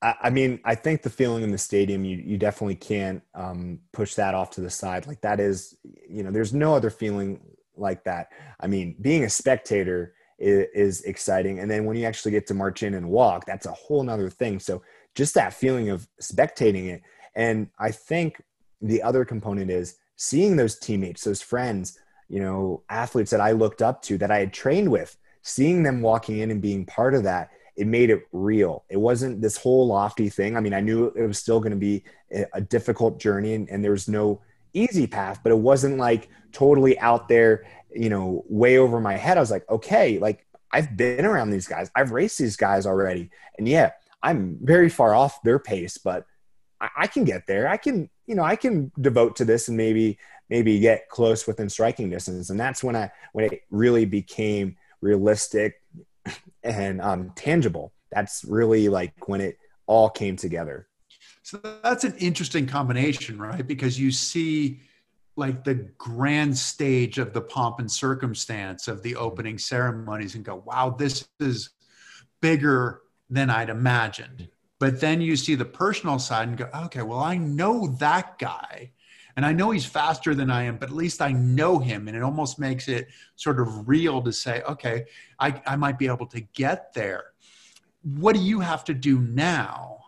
I mean, I think the feeling in the stadium, you you definitely can't um, push that off to the side. Like that is, you know, there's no other feeling like that. I mean, being a spectator is, is, exciting. And then when you actually get to march in and walk, that's a whole nother thing. So just that feeling of spectating it. And I think the other component is seeing those teammates, those friends, you know, athletes that I looked up to that I had trained with, seeing them walking in and being part of that, it made it real. It wasn't this whole lofty thing. I mean, I knew it was still going to be a difficult journey and, and there was no easy path, but it wasn't like totally out there, you know, way over my head. I was like, okay, like I've been around these guys, I've raced these guys already. And yeah, I'm very far off their pace, but I, I can get there. I can, you know, I can devote to this and maybe, maybe get close within striking distance. And that's when I, when it really became realistic <laughs> and um, tangible. That's really like when it all came together. So that's an interesting combination, right? Because you see like the grand stage of the pomp and circumstance of the opening ceremonies and go, wow, this is bigger than I'd imagined. But then you see the personal side and go, okay, well, I know that guy. And I know he's faster than I am, but at least I know him. And it almost makes it sort of real to say, okay, I, I might be able to get there. What do you have to do now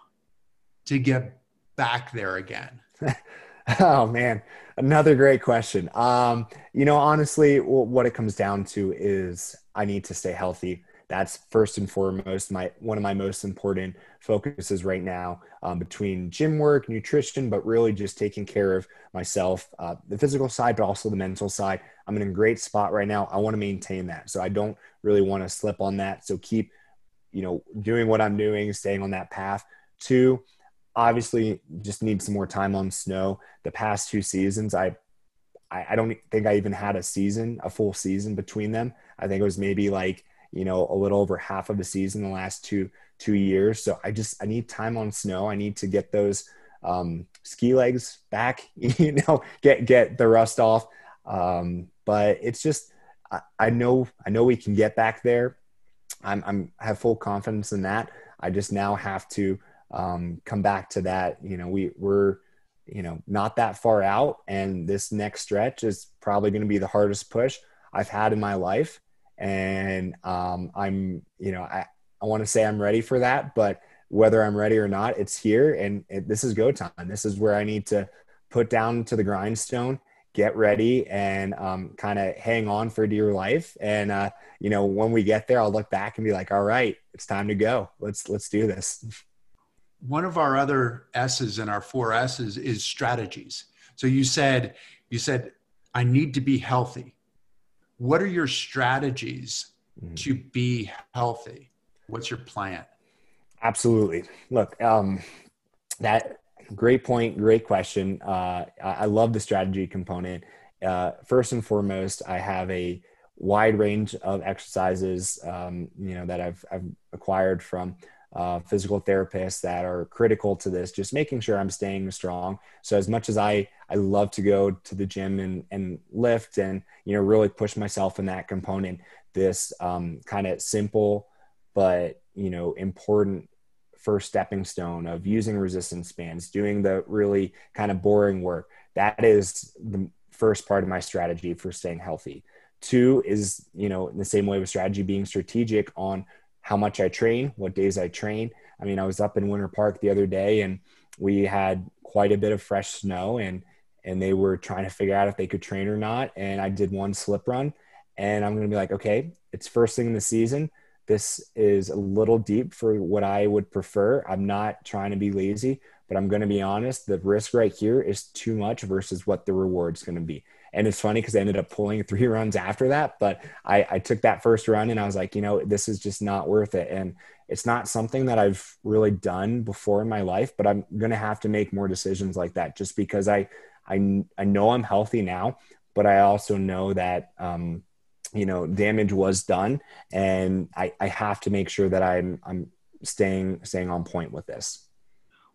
to get back there again? <laughs> oh man, another great question. Um, you know, honestly, what it comes down to is I need to stay healthy. That's first and foremost my one of my most important focuses right now um, between gym work, nutrition, but really just taking care of myself, uh, the physical side, but also the mental side. I'm in a great spot right now. I want to maintain that, so I don't really want to slip on that. So keep, you know, doing what I'm doing, staying on that path. Two, obviously just need some more time on snow. The past two seasons, I, I, don't think I even had a season, a full season between them. I think it was maybe like you know a little over half of a season the last two two years. So I just I need time on snow. I need to get those um, ski legs back. <laughs> You know, get get the rust off. Um, but it's just I, I know I know we can get back there. I'm I'm have full confidence in that. I just now have to um, come back to that. You know, we we're you know not that far out, and this next stretch is probably going to be the hardest push I've had in my life, and um, I'm you know I I want to say I'm ready for that, but whether I'm ready or not, it's here, and it, this is go time. This is where I need to put down to the grindstone get ready and um, kind of hang on for dear life and uh, you know when we get there i'll look back and be like all right it's time to go let's let's do this <laughs> one of our other S's in our four S's is strategies. So you said, you said, I need to be healthy. What are your strategies mm-hmm. to be healthy? What's your plan? Absolutely. Look, um, that great point, great question. Uh, I love the strategy component. Uh, first and foremost, I have a wide range of exercises, um, you know, that I've, I've acquired from uh, physical therapists that are critical to this, just making sure I'm staying strong. So as much as I, I love to go to the gym and, and lift and, you know, really push myself in that component, this um, kind of simple, but, you know, important first stepping stone of using resistance bands, doing the really kind of boring work. That is the first part of my strategy for staying healthy. Two is, you know, in the same way with strategy, being strategic on how much I train, what days I train. I mean, I was up in Winter Park the other day and we had quite a bit of fresh snow and and they were trying to figure out if they could train or not. And I did one slip run and I'm going to be like, okay, it's first thing in the season. This is a little deep for what I would prefer. I'm not trying to be lazy, but I'm going to be honest. The risk right here is too much versus what the reward's going to be. And it's funny because I ended up pulling three runs after that, but I, I took that first run and I was like, you know, this is just not worth it. And it's not something that I've really done before in my life, but I'm going to have to make more decisions like that just because I, I, I know I'm healthy now, but I also know that, um, you know, damage was done and I, I have to make sure that I'm, I'm staying, staying on point with this.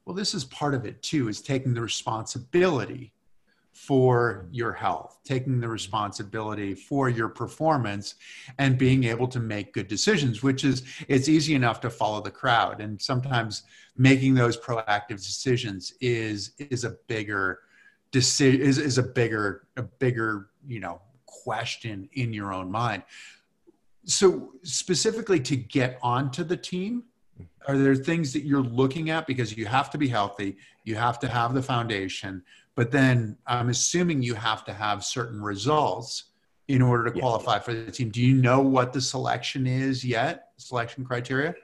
Well, this is part of it too, is taking the responsibility for your health, taking the responsibility for your performance and being able to make good decisions, which is it's easy enough to follow the crowd. And sometimes making those proactive decisions is is a bigger decision is, is a bigger, a bigger, you know, question in your own mind. So specifically to get onto the team, are there things that you're looking at because you have to be healthy, you have to have the foundation, but then I'm assuming you have to have certain results in order to qualify yeah. for the team. Do you know what the selection is yet? Selection criteria?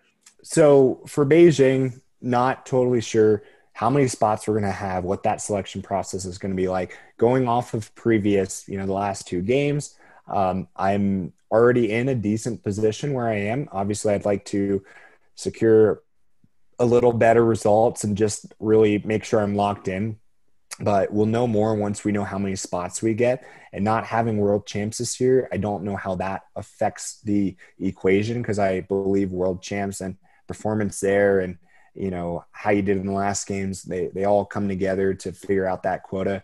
So for Beijing, not totally sure how many spots we're going to have, what that selection process is going to be like. Going off of previous, you know, the last two games, um, I'm already in a decent position where I am. Obviously, I'd like to secure a little better results and just really make sure I'm locked in. But we'll know more once we know how many spots we get. And not having world champs this year i don't know how that affects the equation because i believe world champs and performance there and you know how you did in the last games they they all come together to figure out that quota.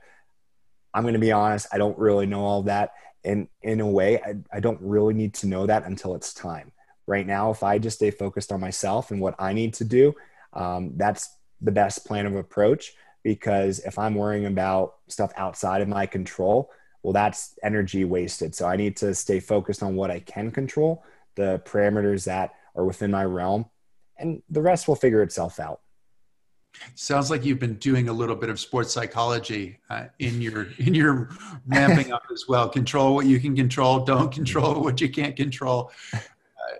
I'm going to be honest i don't really know all that. And in a way I, I don't really need to know that until it's time right now if i just stay focused on myself and what i need to do um, that's the best plan of approach because if I'm worrying about stuff outside of my control, well, that's energy wasted. So I need to stay focused on what I can control, the parameters that are within my realm, and the rest will figure itself out. Sounds like you've been doing a little bit of sports psychology uh, in your <laughs> in your ramping up as well. Control what you can control. Don't control what you can't control.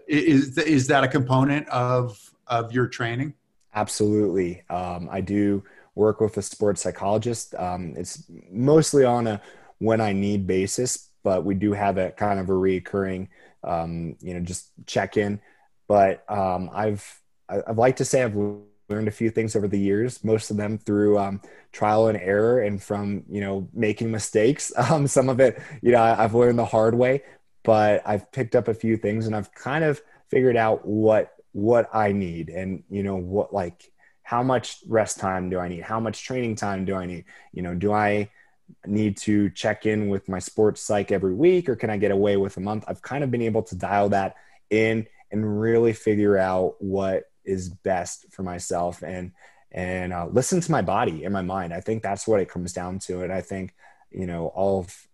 Is is that a component of of your training? Absolutely. Um, I do work with a sports psychologist. Um, it's mostly on a when I need basis, but we do have a kind of a reoccurring, um, you know, just check in. But um, I've I'd like to say I've learned a few things over the years. Most of them through um, trial and error, and from you know making mistakes. <laughs> Um, some of it, you know, I've learned the hard way, but I've picked up a few things, and I've kind of figured out what what I need, and you know what like how much rest time do I need? How much training time do I need? You know, do I need to check in with my sports psych every week or can I get away with a month? I've kind of been able to dial that in and really figure out what is best for myself and and uh, listen to my body and my mind. I think that's what it comes down to. And I think, you know, all of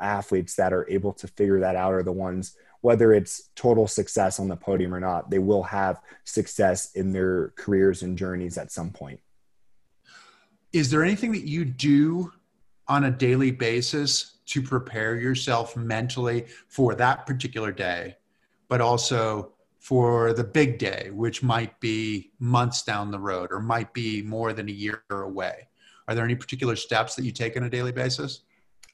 athletes that are able to figure that out are the ones whether it's total success on the podium or not, they will have success in their careers and journeys at some point. Is there anything that you do on a daily basis to prepare yourself mentally for that particular day, but also for the big day, which might be months down the road or might be more than a year away? Are there any particular steps that you take on a daily basis?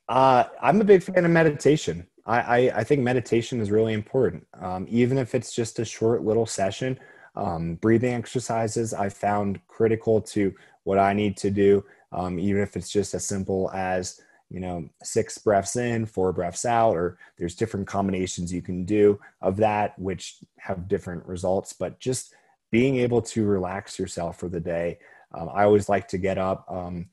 Uh, I'm a big fan of meditation. I, I, I think meditation is really important. Um, even if it's just a short little session, um, breathing exercises I found critical to what I need to do. Um, even if it's just as simple as you know six breaths in, four breaths out, or there's different combinations you can do of that, which have different results. But just being able to relax yourself for the day. Um, I always like to get up. Um,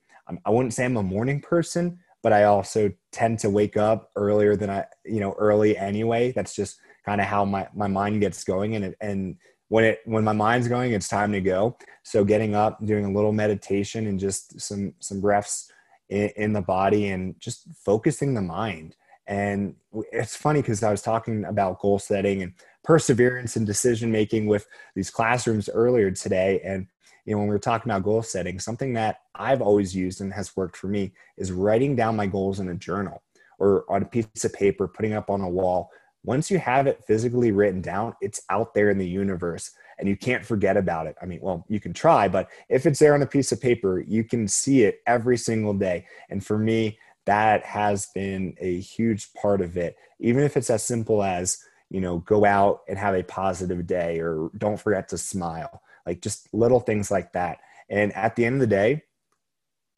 I wouldn't say I'm a morning person, but I also tend to wake up earlier than I, you know, early anyway. That's just kind of how my, my mind gets going. And, it, and when it, when my mind's going, it's time to go. So getting up, doing a little meditation and just some, some breaths in, in the body and just focusing the mind. And it's funny because I was talking about goal setting and perseverance and decision making with these classrooms earlier today. And you know, when we were talking about goal setting, something that I've always used and has worked for me is writing down my goals in a journal or on a piece of paper, putting up on a wall. Once you have it physically written down, it's out there in the universe and you can't forget about it. I mean, well, you can try, but if it's there on a piece of paper, you can see it every single day. And for me, that has been a huge part of it. Even if it's as simple as, you know, go out and have a positive day or don't forget to smile, like just little things like that. And at the end of the day,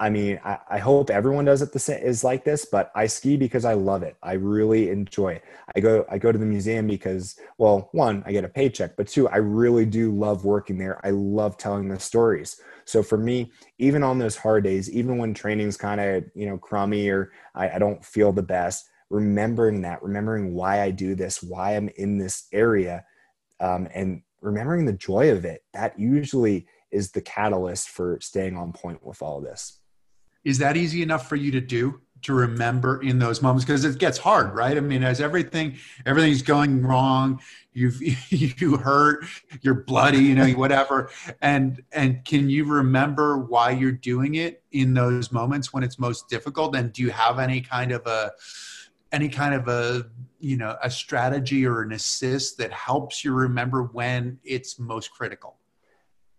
I mean, I, I, hope everyone does it the same is like this, but I ski because I love it. I really enjoy it. I go I go to the museum because well, one, I get a paycheck, but two, I really do love working there. I love telling the stories. So for me, even on those hard days, even when training's kind of you know crummy or I, I don't feel the best, remembering that, remembering why I do this, why I'm in this area, um, and remembering the joy of it, that usually is the catalyst for staying on point with all this. Is that easy enough for you to do to remember in those moments? Because it gets hard right? I mean as everything everything's going wrong you've <laughs> you hurt you're bloody you know whatever. And and can you remember why you're doing it in those moments when it's most difficult? And do you have any kind of a any kind of a you know a strategy or an assist that helps you remember when it's most critical?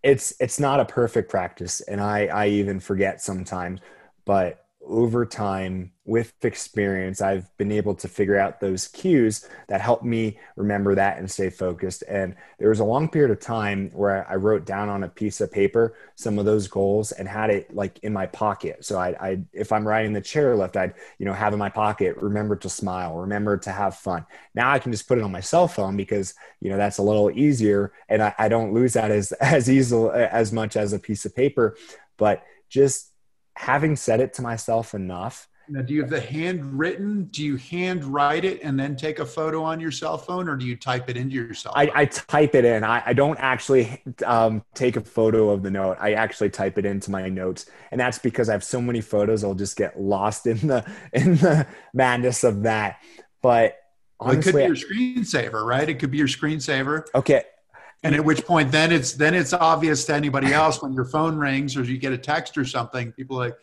It's it's not a perfect practice and i i even forget sometimes but over time with experience i've been able to figure out those cues that help me remember that and stay focused. And there was a long period of time where i wrote down on a piece of paper some of those goals and had it like in my pocket. So i, I if i'm riding the chairlift i'd you know have in my pocket remember to smile remember to have fun. Now i can just put it on my cell phone because you know that's a little easier and i, I don't lose that as <laughs> as easily as much as a piece of paper. But just having said it to myself enough. Now, do you have the handwritten? Do you hand write it and then take a photo on your cell phone, or do you type it into your cell? I, I type it in. I, I don't actually um, take a photo of the note. I actually type it into my notes, and that's because I have so many photos. I'll just get lost in the <laughs> in the madness of that. But honestly, well, it could be your screensaver, right? It could be your screensaver. Okay, and at which point then it's then it's obvious to anybody else when your phone rings or you get a text or something people like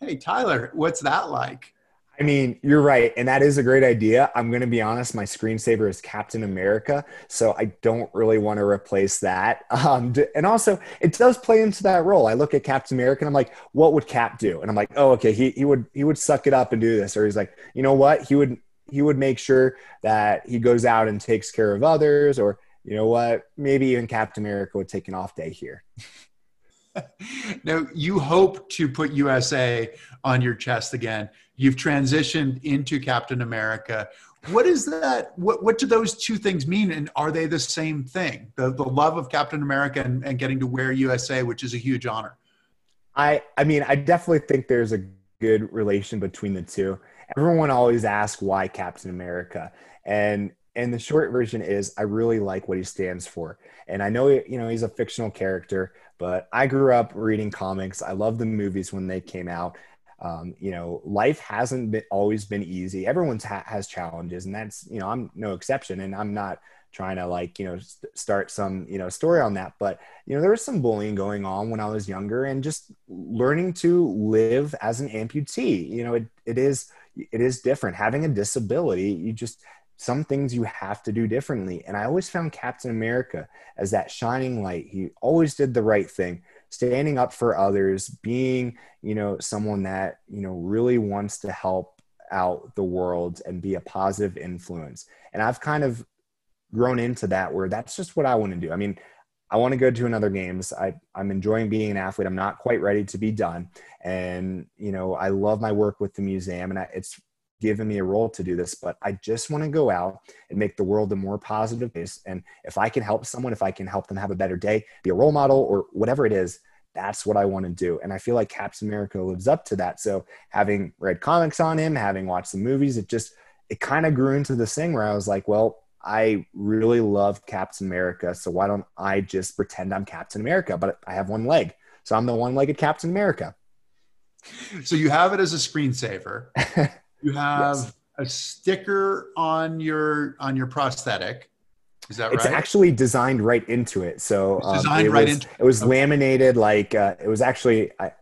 hey tyler what's that like I mean, you're right. And that is a great idea. I'm going to be honest, my screensaver is Captain America. So I don't really want to replace that. <laughs> Um, and also, it does play into that role. I look at Captain America and I'm like, what would Cap do? And I'm like, oh, okay, he, he would he would suck it up and do this. Or he's like, you know what? He would he would make sure that he goes out and takes care of others or you know what? Maybe even Captain America would take an off day here. <laughs> now, you hope to put USA on your chest again. You've transitioned into Captain America. What is that? What, what do those two things mean? And are they the same thing? The, the love of Captain America and, and getting to wear USA, which is a huge honor. I, I mean, I definitely think there's a good relation between the two. Everyone always asks why Captain America. And and the short version is I really like what he stands for. And I know you know he's a fictional character, but I grew up reading comics. I love the movies when they came out. Um, you know, life hasn't been, always been easy. Everyone's ha- has challenges, and that's you know I'm no exception. And I'm not trying to like you know st- start some you know story on that, but you know there was some bullying going on when I was younger, and just learning to live as an amputee. You know, it it is it is different having a disability. You just some things you have to do differently. And I always found Captain America as that shining light. He always did the right thing, standing up for others, being, you know, someone that, you know, really wants to help out the world and be a positive influence. And I've kind of grown into that where that's just what I want to do. I mean, I want to go to another games. I, I'm enjoying being an athlete. I'm not quite ready to be done. And, you know, I love my work with the museum and I, it's given me a role to do this, but I just want to go out and make the world a more positive place. And if I can help someone, if I can help them have a better day, be a role model or whatever it is, that's what I want to do. And I feel like Captain America lives up to that. So having read comics on him, having watched the movies, it just, it kind of grew into this thing where I was like, well, I really love Captain America. So why don't I just pretend I'm Captain America? But I have one leg. So I'm the one legged Captain America. So you have it as a screensaver. <laughs> You have yes. a sticker on your on your prosthetic. Is that right? It's actually designed right into it. So um, designed it right was, into it was okay. laminated like uh, it was actually I,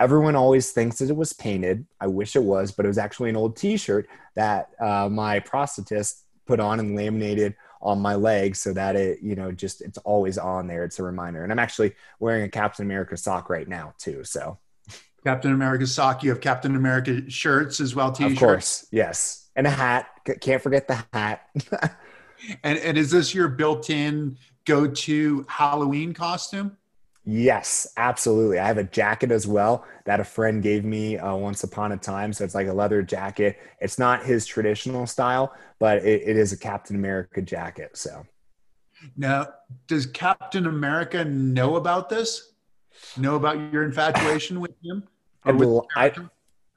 everyone always thinks that it was painted. I wish it was, but it was actually an old T-shirt that uh, my prosthetist put on and laminated on my leg so that it, you know, just it's always on there. It's a reminder. And I'm actually wearing a Captain America sock right now too. So Captain America sock. You have Captain America shirts as well. T-shirts. Of course, yes, and a hat. Can't forget the hat. <laughs> and and is this your built-in go-to Halloween costume? Yes, absolutely. I have a jacket as well that a friend gave me uh, once upon a time. So it's like a leather jacket. It's not his traditional style, but it, it is a Captain America jacket. So now, does Captain America know about this? Know about your infatuation with him? With I,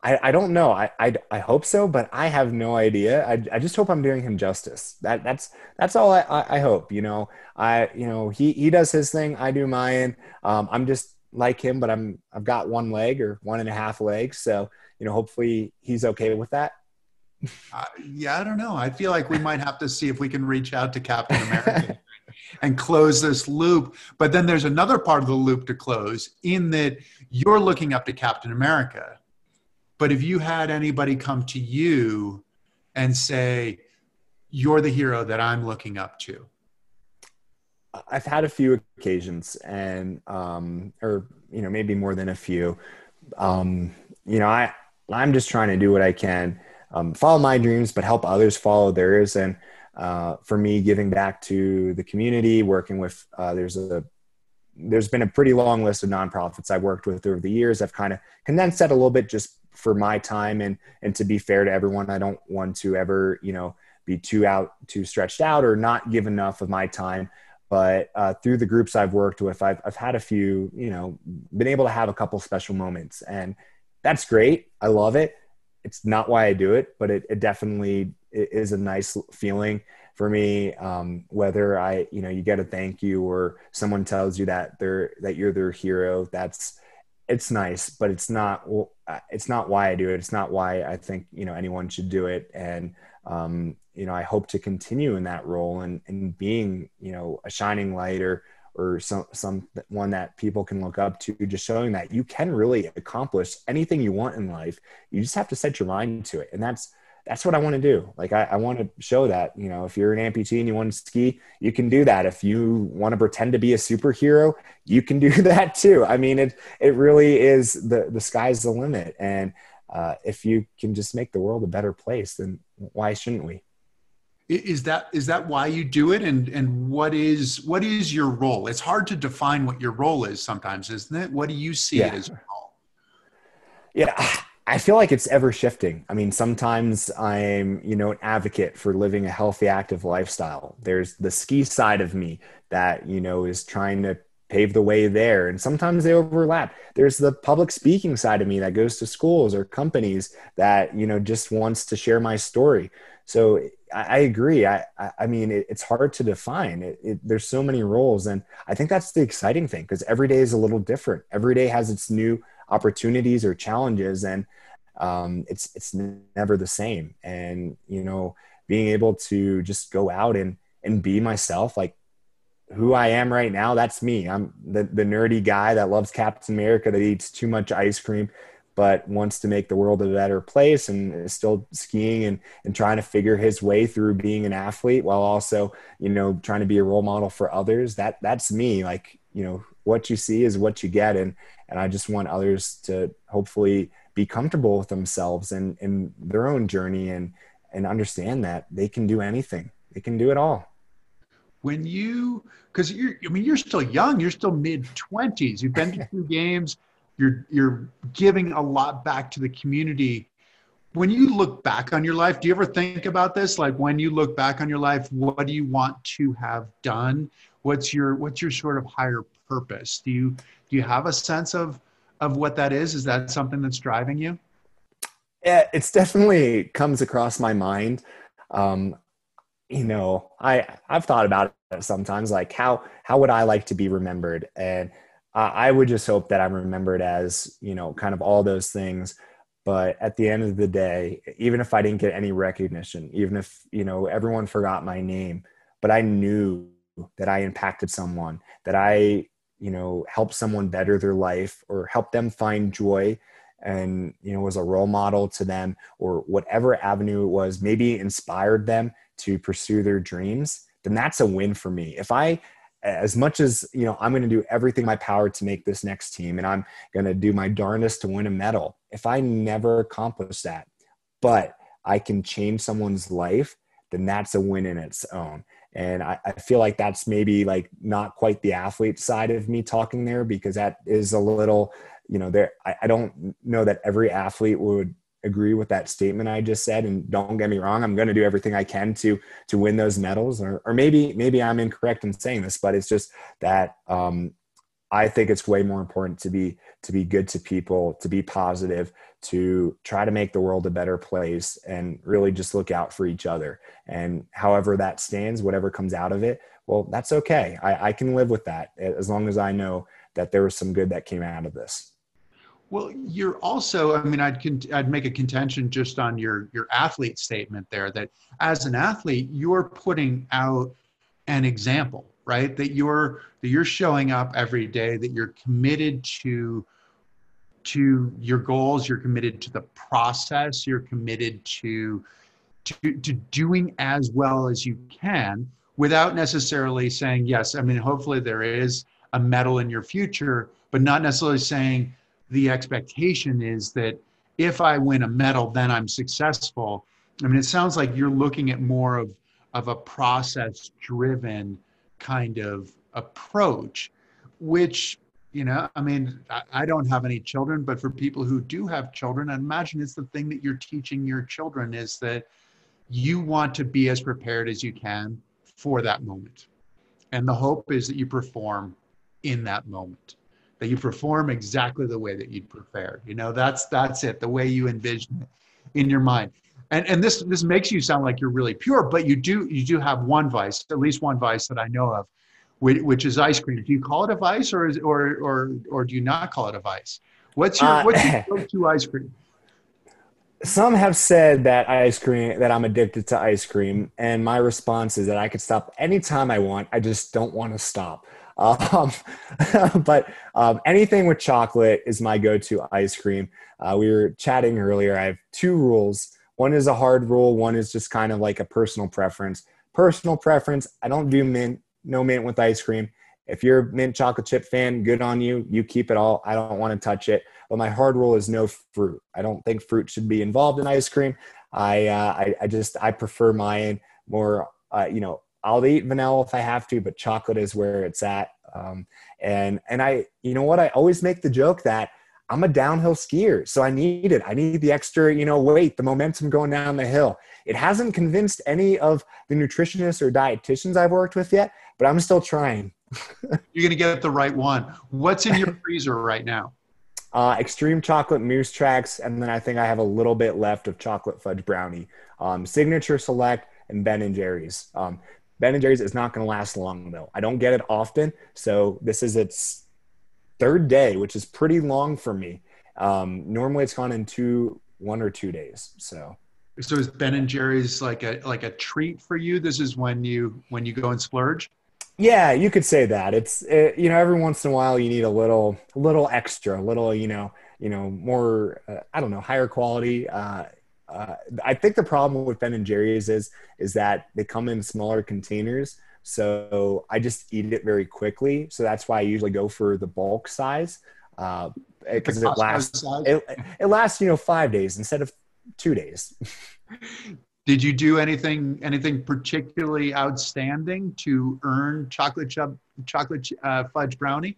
I, I don't know. I, I, I hope so, but I have no idea. I, I just hope I'm doing him justice. That that's that's all I, I, I hope. You know, I you know he he does his thing. I do mine. Um, I'm just like him, but I'm I've got one leg or one and a half legs. So you know, hopefully he's okay with that. Uh, yeah, I don't know. I feel like we might have to see if we can reach out to Captain America <laughs> and close this loop. But then there's another part of the loop to close in that you're looking up to Captain America but if you had anybody come to you and say, you're the hero that I'm looking up to. I've had a few occasions and, um, or, you know, maybe more than a few. Um, you know, I, I'm just trying to do what I can, um, follow my dreams, but help others follow theirs. And, uh, for me, giving back to the community, working with, uh, there's a, there's been a pretty long list of nonprofits I've worked with over the years. I've kind of condensed that a little bit just for my time and and to be fair to everyone i don't want to ever you know be too out too stretched out or not give enough of my time. But uh, through the groups i've worked with I've, I've had a few you know been able to have a couple special moments and that's great. I love it it's not why i do it but it, it definitely is a nice feeling for me um, whether i you know you get a thank you or someone tells you that they're that you're their hero that's it's nice, but it's not uh, it's not why I do it. It's not why I think you know anyone should do it. And um, you know, I hope to continue in that role and and being you know a shining light or or some some one that people can look up to, just showing that you can really accomplish anything you want in life. You just have to set your mind to it, and that's that's what I want to do. Like I, I, want to show that, you know, if you're an amputee and you want to ski, you can do that. If you want to pretend to be a superhero, you can <laughs> do that too. I mean, it it really is the the sky's the limit. And uh, if you can just make the world a better place, then why shouldn't we? Is that is that why you do it? And and what is what is your role? It's hard to define what your role is sometimes, isn't it? What do you see yeah. it as? Yeah, I feel like it's ever shifting. I mean, sometimes I'm, you know, an advocate for living a healthy, active lifestyle. There's the ski side of me that, you know, is trying to pave the way there. And sometimes they overlap. There's the public speaking side of me that goes to schools or companies that, you know, just wants to share my story. So I, I agree. I, I mean, it, it's hard to define. It, it, there's so many roles. And I think that's the exciting thing because every day is a little different. Every day has its new opportunities or challenges and um, it's it's never the same and you know being able to just go out and and be myself like who I am right now that's me I'm the, the nerdy guy that loves Captain America that eats too much ice cream but wants to make the world a better place and is still skiing and, and trying to figure his way through being an athlete while also you know trying to be a role model for others. That that's me. Like you know what you see is what you get. And and i just want others to hopefully be comfortable with themselves and in their own journey and and understand that they can do anything. They can do it all. When you because you're i mean you're still young. You're still mid 20s you've been to two <laughs> games you're you're giving a lot back to the community. When you look back on your life do you ever think about this? Like when you look back on your life what do you want to have done? What's your what's your sort of higher purpose? Do you do you have a sense of of what that is? Is that something that's driving you? Yeah it's definitely comes across my mind. Um you know i i've thought about it sometimes like how how would i like to be remembered? And Uh, I would just hope that I'm remembered as, you know, kind of all those things. But at the end of the day, even if I didn't get any recognition, even if, you know, everyone forgot my name, but I knew that I impacted someone, that I you know helped someone better their life or helped them find joy and you know was a role model to them or whatever avenue it was maybe inspired them to pursue their dreams then that's a win for me if i as much as you know i'm going to do everything in my power to make this next team and i'm going to do my darndest to win a medal if i never accomplish that but i can change someone's life then that's a win in its own. And I, I, feel like that's maybe like not quite the athlete side of me talking there because that is a little you know there I, I don't know that every athlete would agree with that statement I just said. And don't get me wrong, I'm going to do everything I can to to win those medals. Or, or maybe maybe I'm incorrect in saying this, but it's just that um, I think it's way more important to be to be good to people, to be positive, to try to make the world a better place, and really just look out for each other. And however that stands, whatever comes out of it, well, that's okay. I, I can live with that as long as I know that there was some good that came out of this. Well, you're also, I mean, I'd, I'd make a contention just on your, your athlete statement there that as an athlete, you're putting out an example, right? That you're, that you're showing up every day, that you're committed to, to your goals, you're committed to the process, you're committed to, to, to doing as well as you can without necessarily saying, yes, I mean, hopefully there is a medal in your future, but not necessarily saying, the expectation is that if I win a medal, then I'm successful. I mean, it sounds like you're looking at more of, of a process driven kind of approach, which, you know, I mean, I, I don't have any children, but for people who do have children, I imagine it's the thing that you're teaching your children is that you want to be as prepared as you can for that moment. And the hope is that you perform in that moment that you perform exactly the way that you'd prepared. You know, that's that's it, the way you envision it in your mind. And and this this makes you sound like you're really pure, but you do you do have one vice, at least one vice that I know of, which, which is ice cream. Do you call it a vice, or is or or or do you not call it a vice? What's your uh, what's your <laughs> go-to ice cream? Some have said that ice cream that I'm addicted to ice cream, and my response is that I could stop anytime I want. I just don't want to stop. Um, <laughs> but um, anything with chocolate is my go-to ice cream. Uh, we were chatting earlier. I have two rules. One is a hard rule. One is just kind of like a personal preference. Personal preference. I don't do mint, no mint with ice cream. If you're a mint chocolate chip fan, good on you. You keep it all. I don't want to touch it. But my hard rule is no fruit. I don't think fruit should be involved in ice cream. I uh, I, I, just I prefer mine more. Uh, you know, I'll eat vanilla if I have to, but chocolate is where it's at. Um, and and I, you know what? I always make the joke that I'm a downhill skier, so I need it. I need the extra, you know, weight, the momentum going down the hill. It hasn't convinced any of the nutritionists or dietitians I've worked with yet, but I'm still trying. <laughs> You're gonna get the right one. What's in your freezer right now? <laughs> Uh, extreme chocolate Moose Tracks, and then I think I have a little bit left of chocolate fudge brownie. Um, signature select and Ben and Jerry's. Um, Ben and Jerry's is not going to last long though. I don't get it often, so this is its third day, which is pretty long for me. Um, normally, it's gone in two, one or two days. So, so is Ben and Jerry's like a like a treat for you? This is when you when you go and splurge. Yeah, you could say that. It's it, you know every once in a while you need a little a little extra, a little you know you know more uh, I don't know higher quality. Uh, uh, I think the problem with Ben and Jerry's is is that they come in smaller containers, so I just eat it very quickly. So that's why I usually go for the bulk size because uh, it lasts it, it lasts you know five days instead of two days. Did you do anything anything particularly outstanding to earn chocolate chub, chocolate uh, fudge brownie?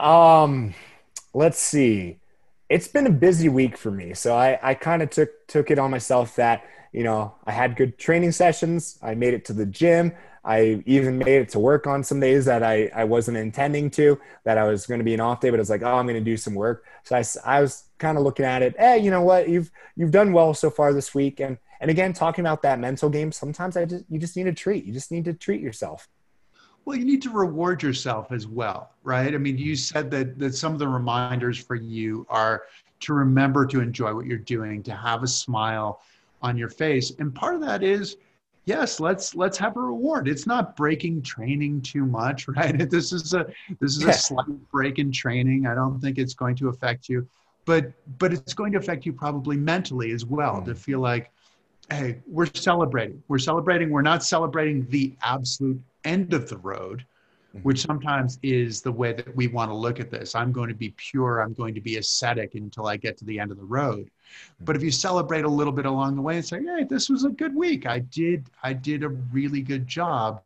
Um, let's see it's been a busy week for me. So I, I kind of took took it on myself that you know I had good training sessions. I made it to the gym. I even made it to work on some days that I, I wasn't intending to, that I was going to be an off day, but it's like, oh, I'm going to do some work. So I, I was kind of looking at it. Hey, you know what? You've you've done well so far this week, and and again, talking about that mental game. Sometimes I just you just need a treat. You just need to treat yourself. Well, you need to reward yourself as well, right? I mean, you mm-hmm. said that that some of the reminders for you are to remember to enjoy what you're doing, to have a smile on your face, and part of that is yes let's let's have a reward. It's not breaking training too much <laughs> right? This is a this is Yeah. a slight break in training. I don't think it's going to affect you but but it's going to affect you probably mentally as well to mm-hmm. feel like hey we're celebrating. We're celebrating. We're not celebrating the absolute end of the road mm-hmm. which sometimes is the way that we want to look at this. I'm going to be pure i'm going to be ascetic until i get to the end of the road. Mm-hmm. But if you celebrate a little bit along the way and say hey this was a good week. I did i did a really good job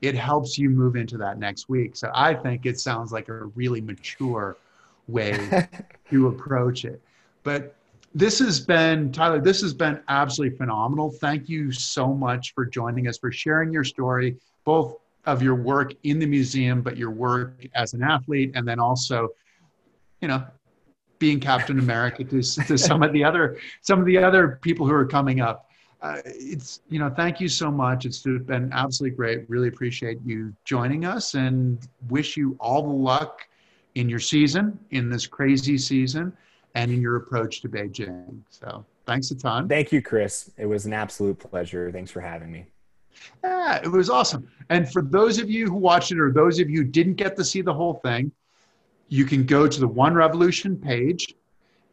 it helps you move into that next week. So i think it sounds like a really mature way <laughs> to approach it. But this has been tyler this has been absolutely phenomenal. Thank you so much for joining us for sharing your story both of your work in the museum but your work as an athlete and then also you know being captain america to, to some of the other some of the other people who are coming up uh, it's you know thank you so much it's been absolutely great really appreciate you joining us and wish you all the luck in your season in this crazy season and in your approach to beijing so thanks a ton Thank you, Chris. It was an absolute pleasure. Thanks for having me. Yeah, it was awesome. And for those of you who watched it, or those of you who didn't get to see the whole thing, you can go to the One Revolution page.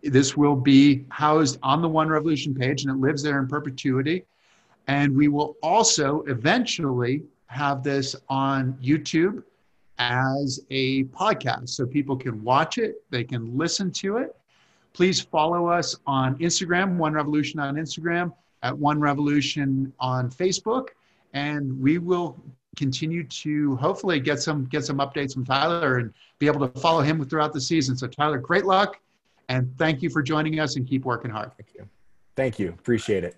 This will be housed on the One Revolution page, and it lives there in perpetuity. And we will also eventually have this on YouTube as a podcast so people can watch it, they can listen to it. Please follow us on Instagram, One Revolution on Instagram, at One Revolution on Facebook and we will continue to hopefully get some get some updates from Tyler and be able to follow him throughout the season. So Tyler, great luck and thank you for joining us and keep working hard. Thank you. Thank you. Appreciate it.